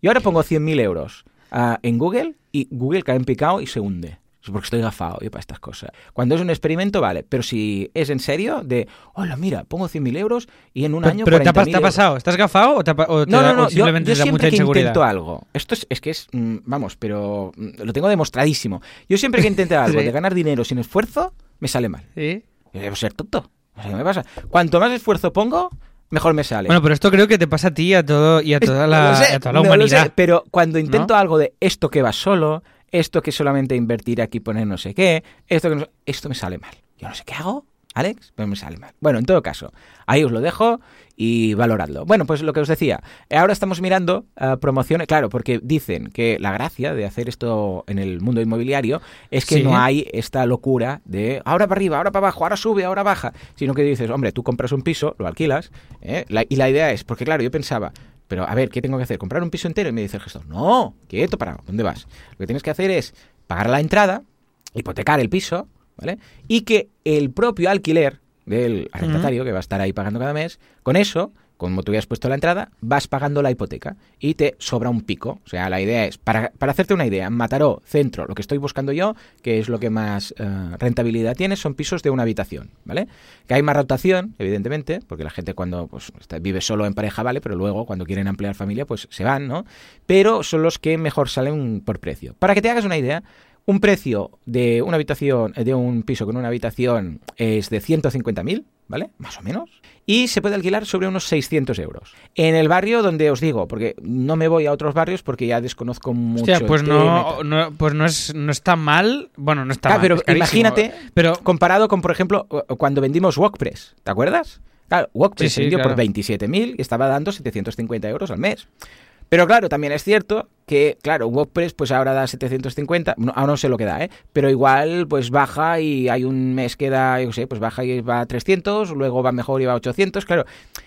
Yo ahora pongo 100.000 euros ah, en Google y Google cae en picado y se hunde. Es porque estoy gafado yo para estas cosas. Cuando es un experimento, vale. Pero si es en serio, de, hola, mira, pongo 100.000 euros y en un Pero, año pero te, ha, pas- 40.000 te ha pasado. ¿Estás gafado o te, ha o te No, da- no, o no, yo, simplemente yo da mucha siempre que inseguridad? intento algo, esto es, es que es, mm, vamos, pero mm, lo tengo demostradísimo. Yo siempre que intento algo *laughs* Sí. de ganar dinero sin esfuerzo, me sale mal. Sí. Yo debo ser tonto. O sea, ¿qué me pasa? Cuanto más esfuerzo pongo, mejor me sale. Bueno, pero esto creo que te pasa a ti y a, todo, y a toda No la, lo sé, a toda la no humanidad. sé, pero cuando intento algo de esto que va solo, esto que solamente invertir aquí poner no sé qué, esto que no- esto me sale mal. Yo no sé qué hago, Alex, pero me sale mal. Bueno, en todo caso, ahí os lo dejo y valoradlo. Bueno, pues lo que os decía, ahora estamos mirando eh, promociones, claro, porque dicen que la gracia de hacer esto en el mundo inmobiliario es que Sí. no hay esta locura de ahora para arriba, ahora para abajo, ahora sube, ahora baja, sino que dices, hombre, tú compras un piso, lo alquilas, ¿eh? La- y la idea es, porque claro, yo pensaba, pero a ver, ¿qué tengo que hacer? ¿Comprar un piso entero? Y me dice el gestor, no, quieto, para, ¿dónde vas? Lo que tienes que hacer es pagar la entrada, hipotecar el piso, ¿vale? Y que el propio alquiler del arrendatario, que va a estar ahí pagando cada mes, con eso, como tú habías puesto la entrada, vas pagando la hipoteca y te sobra un pico. O sea, la idea es, para, para hacerte una idea, Mataró, centro, lo que estoy buscando yo, que es lo que más eh, rentabilidad tiene, son pisos de una habitación, ¿vale? Que hay más rotación, evidentemente, porque la gente cuando pues, vive solo en pareja, ¿vale? Pero luego cuando quieren ampliar familia, pues se van, ¿no? Pero son los que mejor salen por precio. Para que te hagas una idea, un precio de una habitación, de un piso con una habitación es de 150.000, ¿vale? Más o menos. Y se puede alquilar sobre unos 600 euros. En el barrio donde os digo, porque no me voy a otros barrios porque ya desconozco mucho. Hostia, pues no, no- pues no es no está mal. Bueno, no está Claro, mal. pero es imagínate, Pero comparado con, por ejemplo, cuando vendimos WordPress, ¿te acuerdas? Claro, WordPress Sí, sí, se vendió claro. por 27.000 y estaba dando 750 euros al mes. Pero claro, también es cierto que, claro, WordPress pues ahora da 750, no, ahora no sé lo que da, ¿eh? Pero igual pues baja y hay un mes que da, yo sé, pues baja y va a 300, luego va mejor y va a 800, claro,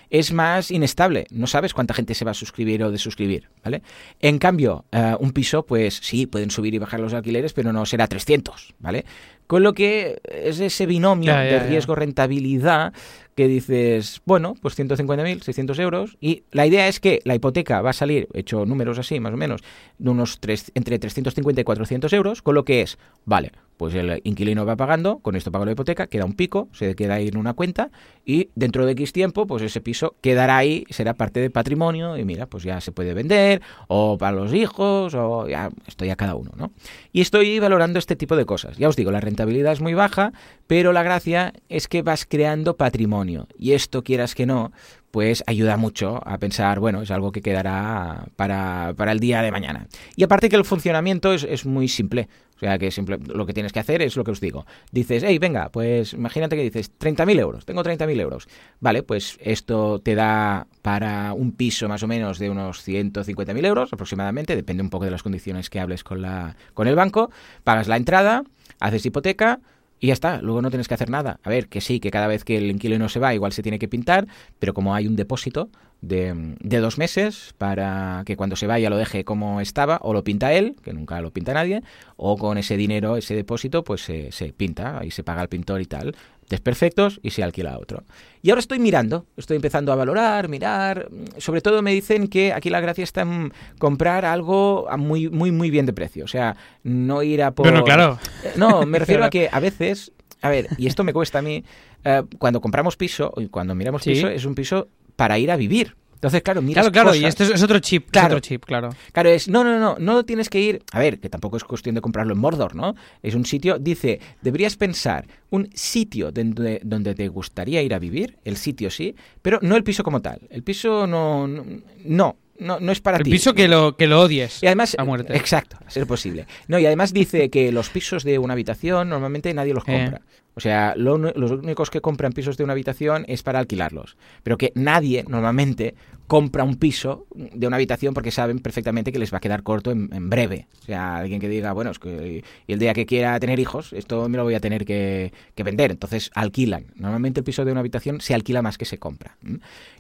es más inestable, no sabes cuánta gente se va a suscribir o desuscribir, ¿vale? En cambio, eh, un piso pues sí, pueden subir y bajar los alquileres, pero no será 300, ¿vale? Con lo que es ese binomio Ya, de riesgo-rentabilidad que dices, bueno, pues 150.000, 600 euros. Y la idea es que la hipoteca va a salir, he hecho números así más o menos, de unos tres, entre 350 y 400 euros, con lo que es, vale, pues el inquilino va pagando, con esto pago la hipoteca, queda un pico, se queda ahí en una cuenta y dentro de X tiempo, pues ese piso quedará ahí, será parte de patrimonio y mira, pues ya se puede vender o para los hijos o ya estoy a cada uno, ¿no? Y estoy valorando este tipo de cosas. Ya os digo, la rentabilidad es muy baja, pero la gracia es que vas creando patrimonio. Y esto, quieras que no, pues ayuda mucho a pensar, bueno, es algo que quedará para, para el día de mañana. Y aparte que el funcionamiento es, es muy simple. O sea, que simple, lo que tienes que hacer es lo que os digo. Dices, hey, venga, pues imagínate que dices 30.000 euros, tengo 30.000 euros. Vale, pues esto te da para un piso más o menos de unos 150.000 euros aproximadamente, depende un poco de las condiciones que hables con, la, con el banco. Pagas la entrada, haces hipoteca, y ya está, luego no tienes que hacer nada. A ver, que sí, que cada vez que el inquilino se va, igual se tiene que pintar, pero como hay un depósito de, de, dos meses para que cuando se vaya lo deje como estaba, o lo pinta él, que nunca lo pinta nadie, o con ese dinero, ese depósito, pues se, se pinta, ahí se paga al pintor y tal desperfectos y se alquila a otro. Y ahora estoy mirando, estoy empezando a valorar, mirar. Sobre todo me dicen que aquí la gracia está en comprar algo a muy, muy, muy bien de precio. O sea, no ir a por. Bueno, claro. No, me *laughs* refiero a que a veces. A ver, y esto me cuesta a mí. eh, cuando compramos piso, y cuando miramos Sí. piso, es un piso para ir a vivir. Entonces, claro, miras Claro, claro, cosas- y este es, es otro chip, es Claro. otro chip, claro. Claro, es, no, no, no, no tienes que ir, a ver, que tampoco es cuestión de comprarlo en Mordor, ¿no? Es un sitio, dice, deberías pensar un sitio donde, donde te gustaría ir a vivir, el sitio sí, pero no el piso como tal. El piso no, no, no, no, no es para El ti. piso que lo, que lo odies Y además, a muerte. exacto, a ser posible. No, y además dice que los pisos de una habitación normalmente nadie los Eh. compra. O sea, lo los únicos que compran pisos de una habitación es para alquilarlos. Pero que nadie normalmente compra un piso de una habitación porque saben perfectamente que les va a quedar corto en, breve. O sea, alguien que diga, bueno, es que y el día que quiera tener hijos, esto me lo voy a tener que, que vender. Entonces alquilan. Normalmente el piso de una habitación se alquila más que se compra.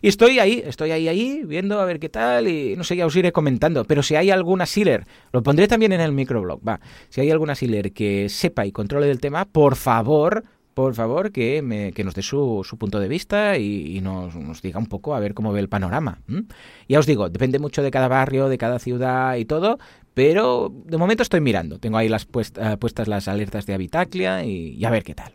Y estoy ahí, estoy ahí, ahí, viendo a ver qué tal y no sé, ya os iré comentando. Pero si hay alguna sealer, lo pondré también en el microblog, va. Si hay alguna sealer que sepa y controle del tema, por favor, por favor, que, me, que nos dé su, su punto de vista y, y nos, nos diga un poco a ver cómo ve el panorama. Ya os digo, depende mucho de cada barrio, de cada ciudad y todo, pero de momento estoy mirando. Tengo ahí las eh, puestas las alertas de Habitaclia y, y a ver qué tal.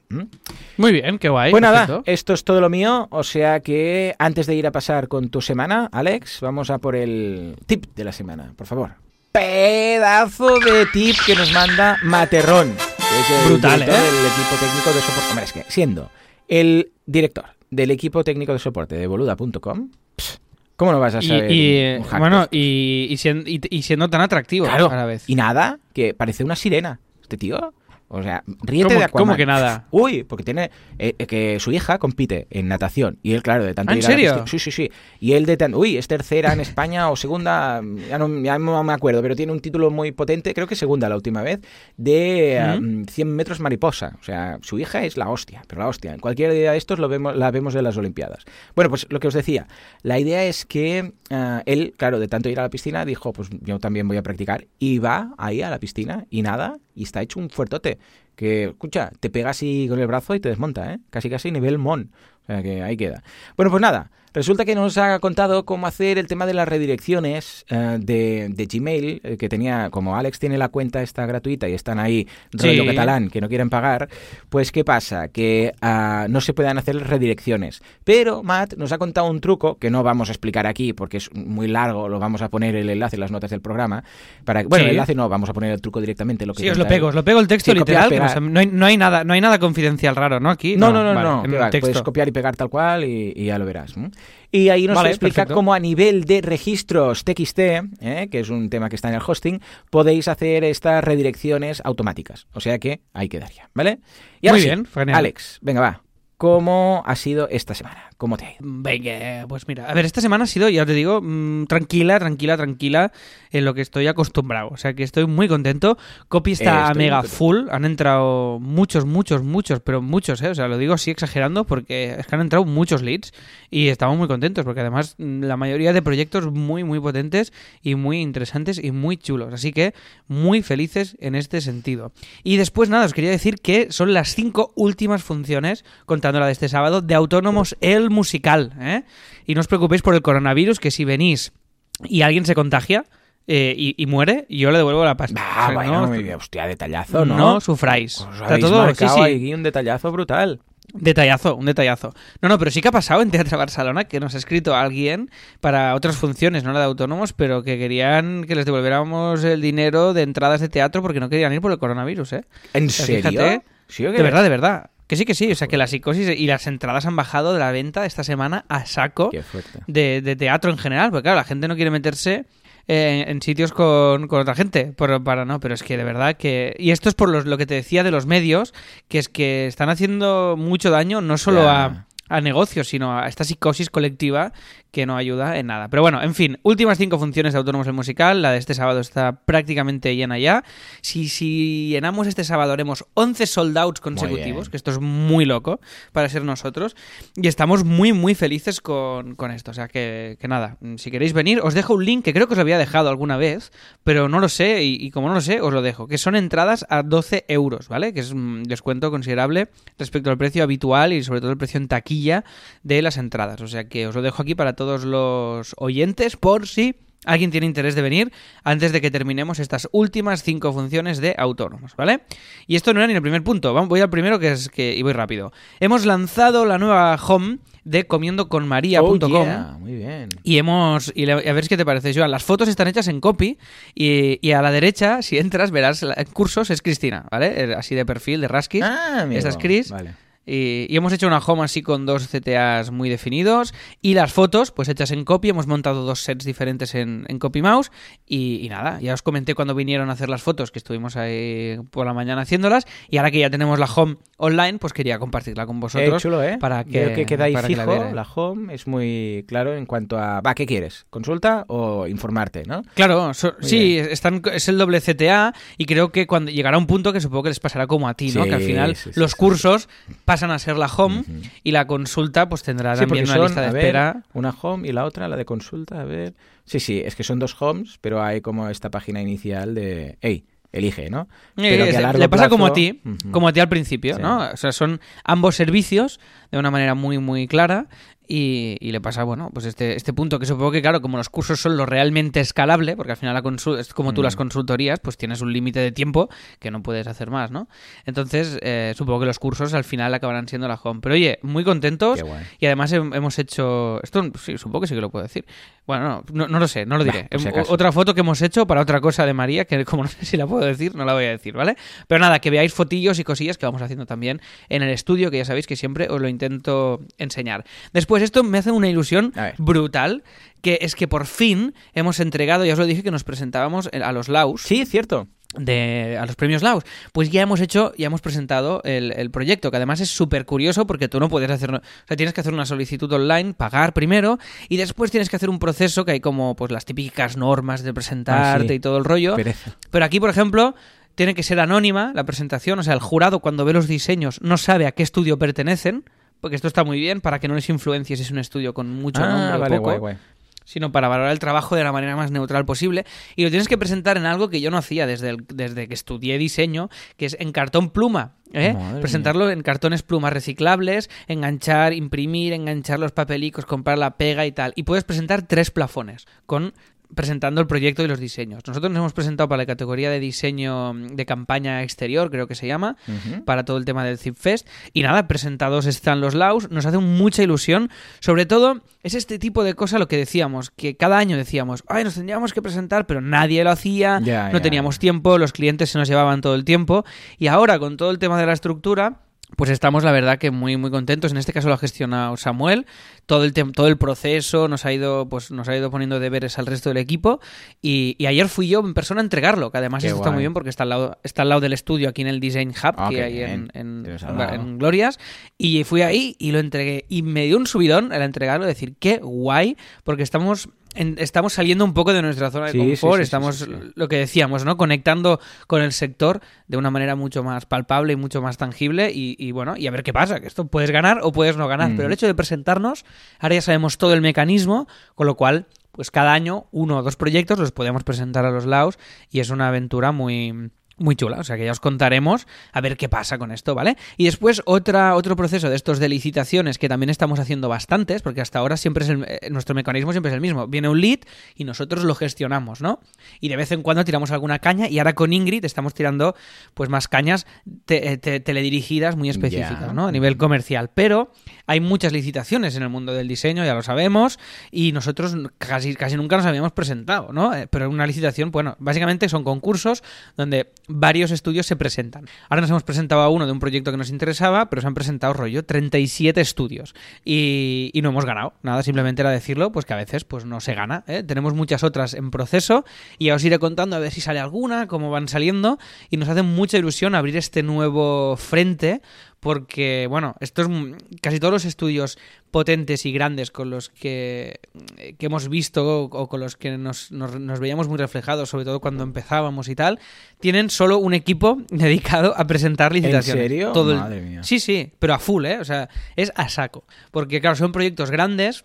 Muy bien, qué guay. Pues nada, perfecto. esto es todo lo mío, o sea que antes de ir a pasar con tu semana, Alex, vamos a por el tip de la semana, por favor. Pedazo de tip que nos manda Materrón, es el Brutal, director ¿eh? del equipo técnico de soporte. Hombre, es que siendo el director del equipo técnico de soporte de boluda.com, ¿cómo no vas a saber y, hack bueno, y, y siendo, y- y siendo tan atractivo Claro, a la vez. y nada, que parece una sirena, este tío. O sea, ríete ¿Cómo- de Aquaman. cómo que nada? Uy, porque tiene eh, eh, que su hija compite en natación y él, claro, de tanto ¿Ah, en ir a la Sí, sí, sí. Y él de tanto, uy, es tercera en España o segunda, ya no, ya no me acuerdo, pero tiene un título muy potente, creo que segunda la última vez, de um, 100 metros mariposa. O sea, su hija es la hostia, pero la hostia. En cualquier día de estos lo vemos, la vemos en las Olimpiadas. Bueno, pues lo que os decía, la idea es que ah, él, claro, de tanto ir a la piscina, dijo, pues yo también voy a practicar. Y va ahí a la piscina y nada, y está hecho un fuertote. Que, escucha, te pega así con el brazo y te desmonta, ¿eh? Casi casi nivel mon. O sea que ahí queda. Bueno, pues nada, resulta que nos ha contado cómo hacer el tema de las redirecciones eh, de, de Gmail, eh, que tenía, como Alex tiene la cuenta esta gratuita y están ahí rollo Sí. catalán que no quieren pagar, pues ¿qué pasa? Que ah, no se pueden hacer redirecciones. Pero Matt nos ha contado un truco que no vamos a explicar aquí porque es muy largo, lo vamos a poner el enlace en las notas del programa. Para, bueno, Sí. el enlace no, vamos a poner el truco directamente. Lo que Sí, os lo pego, os lo pego el texto Sí, copiar, literal. pegar. o sea, no, hay, no hay nada, no hay nada confidencial raro, ¿no? Aquí. No, no, no, no. texto. puedes copiar y pegar tal cual y, y ya lo verás. Y ahí nos Vale, explica perfecto. cómo a nivel de registros TXT, ¿eh? que es un tema que está en el hosting, podéis hacer estas redirecciones automáticas. O sea que ahí quedaría, ¿vale? Y ahora Muy sí, bien, genial. Alex, venga, va. ¿Cómo ha sido esta semana? ¿Cómo te ha ido? Venga, pues mira, a ver, esta semana ha sido, ya te digo, mm, tranquila, tranquila, tranquila en lo que estoy acostumbrado. O sea que estoy muy contento. Copy está Eh, mega muy full. Han entrado muchos, muchos, muchos, pero muchos, ¿eh? O sea, lo digo así exagerando porque es que han entrado muchos leads y estamos muy contentos porque además mm, la mayoría de proyectos muy, muy potentes y muy interesantes y muy chulos. Así que muy felices en este sentido. Y después, nada, os quería decir que son las cinco últimas funciones, contando la de este sábado, de Autónomos el Musical. ¿eh? Y no os preocupéis por el coronavirus, que si venís y alguien se contagia eh, y, y muere, yo le devuelvo la pasta. Ah, O sea, bueno, no. Hostia, detallazo, ¿no? no sufráis. Os Está todo, sí, sí. ahí un detallazo brutal. Detallazo, un detallazo. No, no, pero sí que ha pasado en Teatro Barcelona que nos ha escrito alguien para otras funciones, no la de autónomos, pero que querían que les devolviéramos el dinero de entradas de teatro porque no querían ir por el coronavirus, ¿eh? ¿En sea, serio? fíjate, ¿Sí o qué? De verdad, de verdad. Que sí, que sí. O sea, que la psicosis y las entradas han bajado de la venta esta semana a saco de, de teatro en general. Porque claro, la gente no quiere meterse eh, en sitios con, con otra gente. Por- para no, pero es que de verdad que... Y esto es por los- lo que te decía de los medios, que es que están haciendo mucho daño no solo a, a negocios, sino a esta psicosis colectiva que no ayuda en nada. Pero bueno, en fin, últimas cinco funciones de Autónomos el Musical. La de este sábado está prácticamente llena ya. Si, si llenamos este sábado haremos 11 sold outs consecutivos, que esto es muy loco para ser nosotros. Y estamos muy, muy felices con, con esto. O sea que, que nada, si queréis venir, os dejo un link que creo que os lo había dejado alguna vez, pero no lo sé y, y como no lo sé, os lo dejo. Que son entradas a 12 euros, ¿vale? Que es un descuento considerable respecto al precio habitual y sobre todo el precio en taquilla de las entradas. O sea que os lo dejo aquí para todos los oyentes por si alguien tiene interés de venir antes de que terminemos estas últimas cinco funciones de autónomos, ¿vale? Y esto no era ni el primer punto, voy al primero que es que y voy rápido. Hemos lanzado la nueva home de comiendoconmaria.com. Oh, yeah, Muy bien. Y hemos. Y a ver qué te parece, Joan. Las fotos están hechas en copy. Y, y a la derecha, si entras, verás la- en cursos, es Cristina, ¿vale? Eh, Así de perfil, de Raskis. Ah, amigo. Esta es Chris. Vale. Y, y hemos hecho una home así con dos CTAs muy definidos. Y las fotos, pues hechas en copy. Hemos montado dos sets diferentes en, en Copy Mouse. Y, y nada, ya os comenté cuando vinieron a hacer las fotos que estuvimos ahí por la mañana haciéndolas. Y ahora que ya tenemos la home online, pues quería compartirla con Eh, vosotros. chulo, ¿eh? Para que, Veo que queda ahí para que la fijo. La, home es muy claro en cuanto a... Va, ¿qué quieres? ¿Consulta o informarte, no? Claro, so- sí, están, es el doble CTA y creo que cuando llegará un punto que supongo que les pasará como a ti, ¿no? Sí, que al final sí, sí, los cursos pasan a ser la home y la consulta pues tendrá Sí, también una son, lista de ver, espera. una home y la otra, la de consulta, a ver... Sí, sí, es que son dos homes, pero hay como esta página inicial de... Hey, elige, ¿no? Pero Eh, que a largo le pasa como a ti, como a ti al principio, Sí. ¿no? O sea, son ambos servicios de una manera muy, muy clara y, y le pasa, bueno, pues este, este punto que supongo que, claro, como los cursos son lo realmente escalable, porque al final la consul- es como tú Mm. las consultorías, pues tienes un límite de tiempo que no puedes hacer más, ¿no? Entonces, eh, supongo que los cursos al final acabarán siendo la home. Pero oye, muy contentos y además hem- hemos hecho... Esto sí, supongo que sí que lo puedo decir. Bueno, no, no, lo sé, no lo diré. si acaso. otra foto que hemos hecho para otra cosa de María, que como *laughs* no sé si la puedo decir, no la voy a decir, ¿vale? Pero nada, que veáis fotillos y cosillas que vamos haciendo también en el estudio, que ya sabéis que siempre os lo intento enseñar. Después, esto me hace una ilusión brutal, que es que por fin hemos entregado, ya os lo dije, que nos presentábamos a los Laus Sí, cierto. De, a los premios Laus. Pues ya hemos hecho, ya hemos presentado el, el proyecto, que además es súper curioso porque tú no puedes hacer, o sea, tienes que hacer una solicitud online, pagar primero y después tienes que hacer un proceso que hay como pues las típicas normas de presentarte Ah, sí. y todo el rollo. Pereza. Pero aquí, por ejemplo, tiene que ser anónima la presentación, o sea, el jurado cuando ve los diseños no sabe a qué estudio pertenecen. Porque esto está muy bien para que no les influencie si es un estudio con mucho nombre Ah, o vale, poco guay, guay. Sino para valorar el trabajo de la manera más neutral posible. Y lo tienes que presentar en algo que yo no hacía desde, el- desde que estudié diseño, que es en cartón pluma. ¿eh? Presentarlo en cartones plumas reciclables, enganchar, imprimir, enganchar los papelicos, comprar la pega y tal. Y puedes presentar tres plafones con presentando el proyecto y los diseños. Nosotros nos hemos presentado para la categoría de diseño de campaña exterior, creo que se llama, para todo el tema del ZipFest. Y nada, presentados están los Laus, nos hace mucha ilusión. Sobre todo, es este tipo de cosa lo que decíamos, que cada año decíamos, ay, nos tendríamos que presentar, pero nadie lo hacía, no teníamos tiempo, los clientes se nos llevaban todo el tiempo. Y ahora, con todo el tema de la estructura, pues estamos, la verdad, que muy, muy contentos. En este caso lo ha gestionado Samuel. Todo el, todo el proceso nos ha ido, pues, nos ha ido poniendo deberes al resto del equipo. Y, y ayer fui yo en persona a entregarlo, que además Qué esto está muy guay. bien porque está al lado, está al lado del estudio aquí en el Design Hub Ah, que hay en, en- Glorias. Y fui ahí y lo entregué. Y me dio un subidón al entregarlo, decir, qué guay, porque estamos estamos saliendo un poco de nuestra zona de Sí, confort, sí, sí, estamos, lo que decíamos, ¿no? Conectando con el sector de una manera mucho más palpable y mucho más tangible y, y bueno, y a ver qué pasa, que esto puedes ganar o puedes no ganar, Mm. pero el hecho de presentarnos, ahora ya sabemos todo el mecanismo, con lo cual, pues cada año uno o dos proyectos los podemos presentar a los laos y es una aventura muy muy chula, o sea que ya os contaremos a ver qué pasa con esto, ¿vale? Y después otra, otro proceso de estos de licitaciones que también estamos haciendo bastantes, porque hasta ahora siempre es el, eh, nuestro mecanismo siempre es el mismo. Viene un lead y nosotros lo gestionamos, ¿no? Y de vez en cuando tiramos alguna caña y ahora con Ingrid estamos tirando pues más cañas te- eh, te- teledirigidas muy específicas. ¿no? A nivel comercial. Pero hay muchas licitaciones en el mundo del diseño, ya lo sabemos, y nosotros casi, casi nunca nos habíamos presentado, ¿no? Eh, Pero una licitación, bueno, básicamente son concursos donde varios estudios se presentan. Ahora nos hemos presentado a uno de un proyecto que nos interesaba, pero se han presentado rollo 37 estudios y, y no hemos ganado. Nada, simplemente era decirlo, pues que a veces pues no se gana. ¿eh? Tenemos muchas otras en proceso y ya os iré contando a ver si sale alguna, cómo van saliendo y nos hace mucha ilusión abrir este nuevo frente porque, bueno, estos casi todos los estudios potentes y grandes con los que, que hemos visto o, con los que nos, nos, nos, veíamos muy reflejados, sobre todo cuando empezábamos y tal, tienen solo un equipo *laughs* dedicado a presentar licitaciones. ¿En serio? Todo el- Madre mía. Sí, sí, pero a full, ¿eh? O sea, es a saco. Porque, claro, son proyectos grandes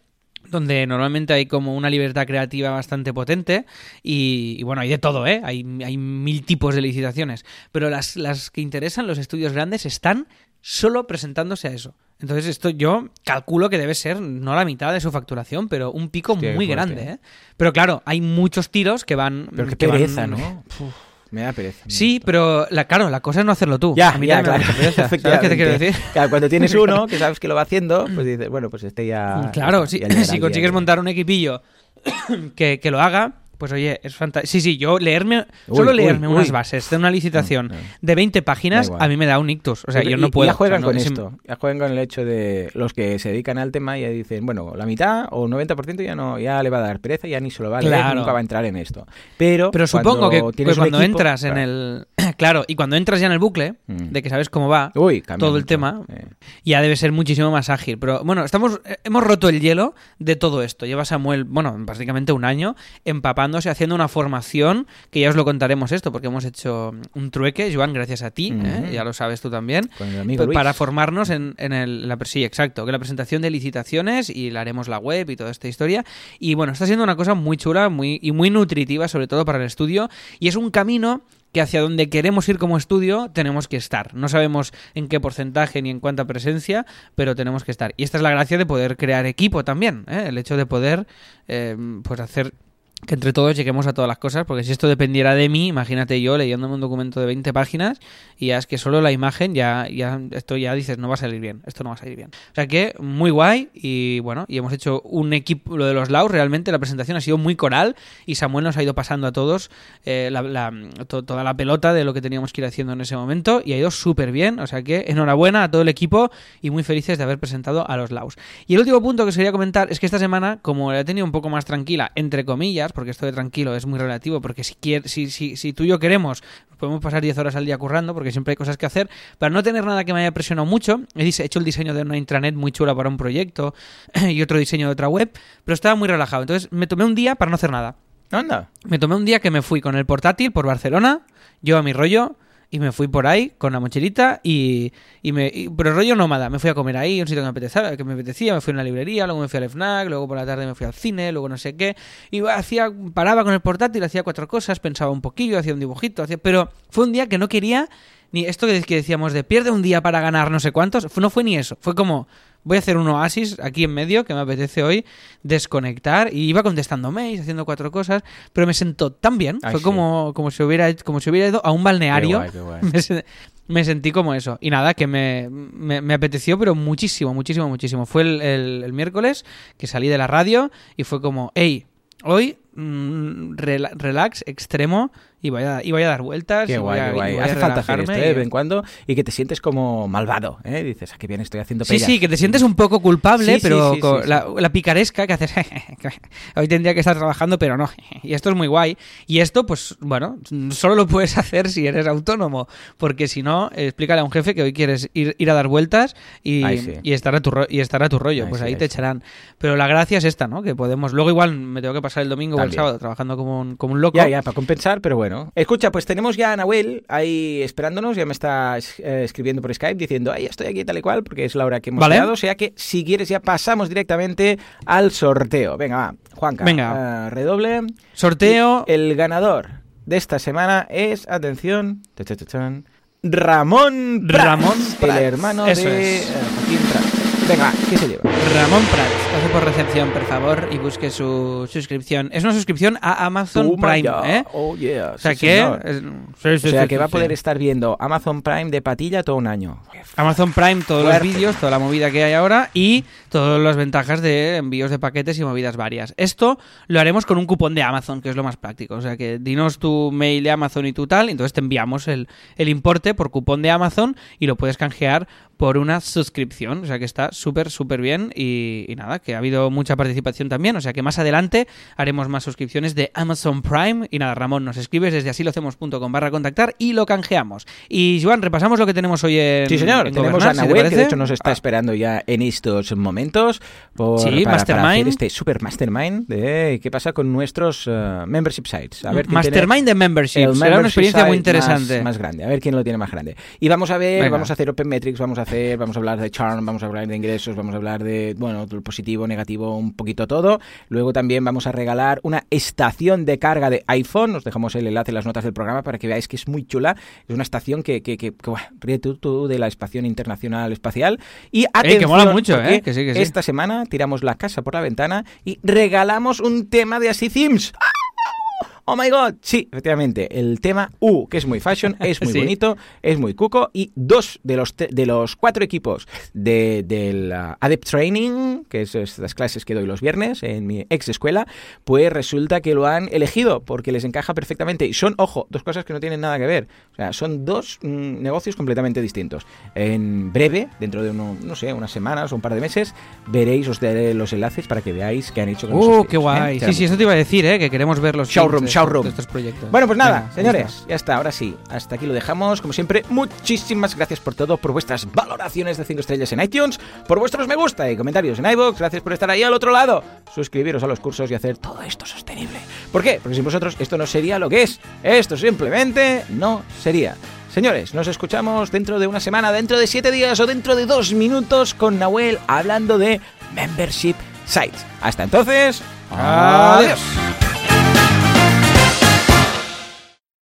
donde normalmente hay como una libertad creativa bastante potente y, y bueno, hay de todo, ¿eh? Hay, hay mil tipos de licitaciones, pero las, las que interesan los estudios grandes están solo presentándose a eso. Entonces esto yo calculo que debe ser no la mitad de su facturación, pero un pico Hostia, muy grande, ¿eh? ¿eh? Pero claro, hay muchos tiros que van... Pero qué que van- pereza, ¿no? *laughs* Uf, me da pereza. Sí, pero la, claro, la cosa es no hacerlo tú. Ya, A mí ya, también me claro. da mucha pereza. *laughs* ¿Sabes qué te quiero decir? Claro, cuando tienes uno *laughs* que sabes que lo va haciendo, pues dices, bueno, pues este ya. Claro, si, ya si *laughs* el consigues montar un equipillo *coughs* que, que lo haga, pues oye, es fantástico. Sí, sí, yo leerme, Uy, solo leerme uy. unas bases de una licitación Mm, mm. de 20 páginas, a mí me da un ictus. O sea, yo no puedo. Ya juegan o sea, no- con es- esto. Ya juegan con el hecho de los que se dedican al tema y ya dicen, bueno, la mitad o 90% ya no ya le va a dar pereza, ya ni se lo va a leer, Claro. nunca va a entrar en esto. Pero, Pero supongo que, cuando equipo- entras en el. *coughs* Claro, y cuando entras ya en el bucle, Mm. de que sabes cómo va, Uy, todo el mucho. tema, Eh. ya debe ser muchísimo más ágil. Pero bueno, estamos, eh, hemos roto el hielo de todo esto. Lleva Samuel, bueno, básicamente un año empapándose, haciendo una formación, que ya os lo contaremos esto, porque hemos hecho un trueque, Joan, gracias a ti. ¿eh? ya lo sabes tú también. Con el amigo Luis. para formarnos en, en el, la, sí, exacto, que la presentación de licitaciones y la haremos la web y toda esta historia. Y bueno, está siendo una cosa muy chula muy, y muy nutritiva, sobre todo para el estudio. Y es un camino que hacia donde queremos ir como estudio tenemos que estar. No sabemos en qué porcentaje ni en cuánta presencia, pero tenemos que estar. Y esta es la gracia de poder crear equipo también, ¿eh? el hecho de poder eh, pues hacer que entre todos lleguemos a todas las cosas, porque si esto dependiera de mí, imagínate yo leyéndome un documento de 20 páginas y ya es que solo la imagen ya, ya esto ya dices no va a salir bien, esto no va a salir bien. O sea que muy guay y bueno, y hemos hecho un equipo, lo de los Laos, realmente la presentación ha sido muy coral y Samuel nos ha ido pasando a todos eh, la- la- to- toda la pelota de lo que teníamos que ir haciendo en ese momento y ha ido súper bien, o sea que enhorabuena a todo el equipo y muy felices de haber presentado a los Laos. Y el último punto que os quería comentar es que esta semana, como la he tenido un poco más tranquila, entre comillas, porque esto de tranquilo es muy relativo, porque si, si, si, si tú y yo queremos, podemos pasar 10 horas al día currando, porque siempre hay cosas que hacer, para no tener nada que me haya presionado mucho, he hecho el diseño de una intranet muy chula para un proyecto *clears throat* y otro diseño de otra web, pero estaba muy relajado. Entonces me tomé un día para no hacer nada. Anda. Me tomé un día que me fui con el portátil por Barcelona, yo a mi rollo, y me fui por ahí con la mochilita y, y me y- pero rollo nómada, me fui a comer ahí, un sitio que me apetecía, que me apetecía, me fui a una librería, luego me fui al FNAC, luego por la tarde me fui al cine, luego no sé qué, y hacía paraba con el portátil, hacía cuatro cosas, pensaba un poquillo, hacía un dibujito, hacía, pero fue un día que no quería ni esto que, decíamos de pierde un día para ganar no sé cuántos, no fue ni eso, fue como voy a hacer un oasis aquí en medio que me apetece hoy desconectar y iba contestando mails, haciendo cuatro cosas, pero me sentó tan bien, Ay, fue sí. como, como si hubiera como si hubiera ido a un balneario. Qué guay, qué *laughs* guay. Me, se- me sentí como eso. Y nada, que me, me, me apeteció, pero muchísimo, muchísimo, muchísimo. Fue el, el- el miércoles que salí de la radio y fue como, hey, hoy mm, rela- relax extremo y voy a, y voy a dar vueltas. Qué y guay, y guay. a Hace falta hacer esto ¿eh? de vez en cuando y que te sientes como malvado, ¿eh? Dices, ah, qué bien estoy haciendo Sí, sí, que te sientes un poco culpable, Sí, pero sí, con sí, la, la picaresca que haces. *laughs* Hoy tendría que estar trabajando, pero no. *laughs* Y esto es muy guay. Y esto, pues, bueno, solo lo puedes *laughs* hacer si eres autónomo. Porque si no, explícale a un jefe que hoy quieres ir, ir a dar vueltas y, y estar a tu ro- y estar a tu rollo. Ahí pues ahí ahí te echarán. Pero la gracia es esta, ¿no? Que podemos. Luego, igual me tengo que pasar el domingo o el sábado trabajando como un, como un loco. Ya, ya, para compensar, pero bueno. Escucha, pues tenemos ya a Nahuel ahí esperándonos, ya me está eh, escribiendo por Skype diciendo, ay, estoy aquí tal y cual, porque es la hora que hemos Vale. quedado, o sea que si quieres ya pasamos directamente al sorteo. Venga, va, Juanca, Venga. eh, redoble. Sorteo. El ganador de esta semana es, atención, Ramón Prats, Ramón el hermano eso de es. eh, Joaquín Prats. Venga, va, ¿qué se lleva? Ramón Prats. Pase por recepción, por favor, y busque su suscripción. Es una suscripción a Amazon Prime. ¿eh? Oh, yeah. O sea Sí, que... es- sí, O sea sí, que va a poder sí. estar viendo Amazon Prime de patilla todo un año. Amazon Prime, todos Fuerte. los vídeos, toda la movida que hay ahora y todas las ventajas de envíos de paquetes y movidas varias. Esto lo haremos con un cupón de Amazon, que es lo más práctico. O sea que dinos tu mail de Amazon y tu tal, y entonces te enviamos el, el importe por cupón de Amazon y lo puedes canjear por una suscripción. O sea que está súper, súper bien y, y nada, que ha habido mucha participación también. O sea que más adelante haremos más suscripciones de Amazon Prime. Y nada, Ramón, nos escribes desde asilocemos.com barra contactar y lo canjeamos. Y Joan, repasamos lo que tenemos hoy en Sí, señor. en Tenemos a si te Nahuel, que de hecho nos está Ah, esperando ya en estos momentos por, Sí, para, para Mastermind. hacer este super mastermind de qué pasa con nuestros eh, membership sites. A ver Mastermind de Membership. Será una experiencia muy interesante. Más, más grande. A ver quién lo tiene más grande. Y vamos a ver, Venga. vamos a hacer Open Metrics, vamos a hacer, vamos a hablar de charm, vamos a hablar de ingresos, vamos a hablar de, bueno, positivo, negativo, un poquito todo. Luego también vamos a regalar una estación de carga de iPhone. Os dejamos el enlace en las notas del programa para que veáis que es muy chula. Es una estación que, que, que, que, buah, ríe tú, tú de la Estación Internacional Espacial. Y atención, que mola mucho, ¿eh? Que sí, que sí. Esta semana tiramos la casa por la ventana y regalamos un tema de Así Themes. Oh my god, sí, efectivamente, el tema U, que es muy fashion, es muy *laughs* Sí. bonito, es muy cuco y dos de los de los cuatro equipos de, del uh, Adept Training, que es estas clases que doy los viernes en mi ex escuela, pues resulta que lo han elegido porque les encaja perfectamente y son, ojo, dos cosas que no tienen nada que ver, o sea, son dos mm, negocios completamente distintos. En breve, dentro de uno, no sé, unas semanas o un par de meses, veréis, os daré los enlaces para que veáis qué han hecho con ¡Uh, tíos, qué ¿eh? guay! Sí, sí, esto te iba a decir, ¿eh? Que queremos ver los Showroom, showroom. de estos proyectos. Bueno, pues nada, Venga, señores, ya está, ahora sí, hasta aquí lo dejamos. Como siempre, muchísimas gracias por todo, por vuestras valoraciones de 5 estrellas en iTunes, por vuestros me gusta y comentarios en iVoox, gracias por estar ahí al otro lado, suscribiros a los cursos y hacer todo esto sostenible. ¿Por qué? Porque sin vosotros esto no sería lo que es, esto simplemente no sería. Señores, nos escuchamos dentro de una semana, dentro de 7 días o dentro de 2 minutos con Nahuel hablando de Membership Sites. Hasta entonces, adiós.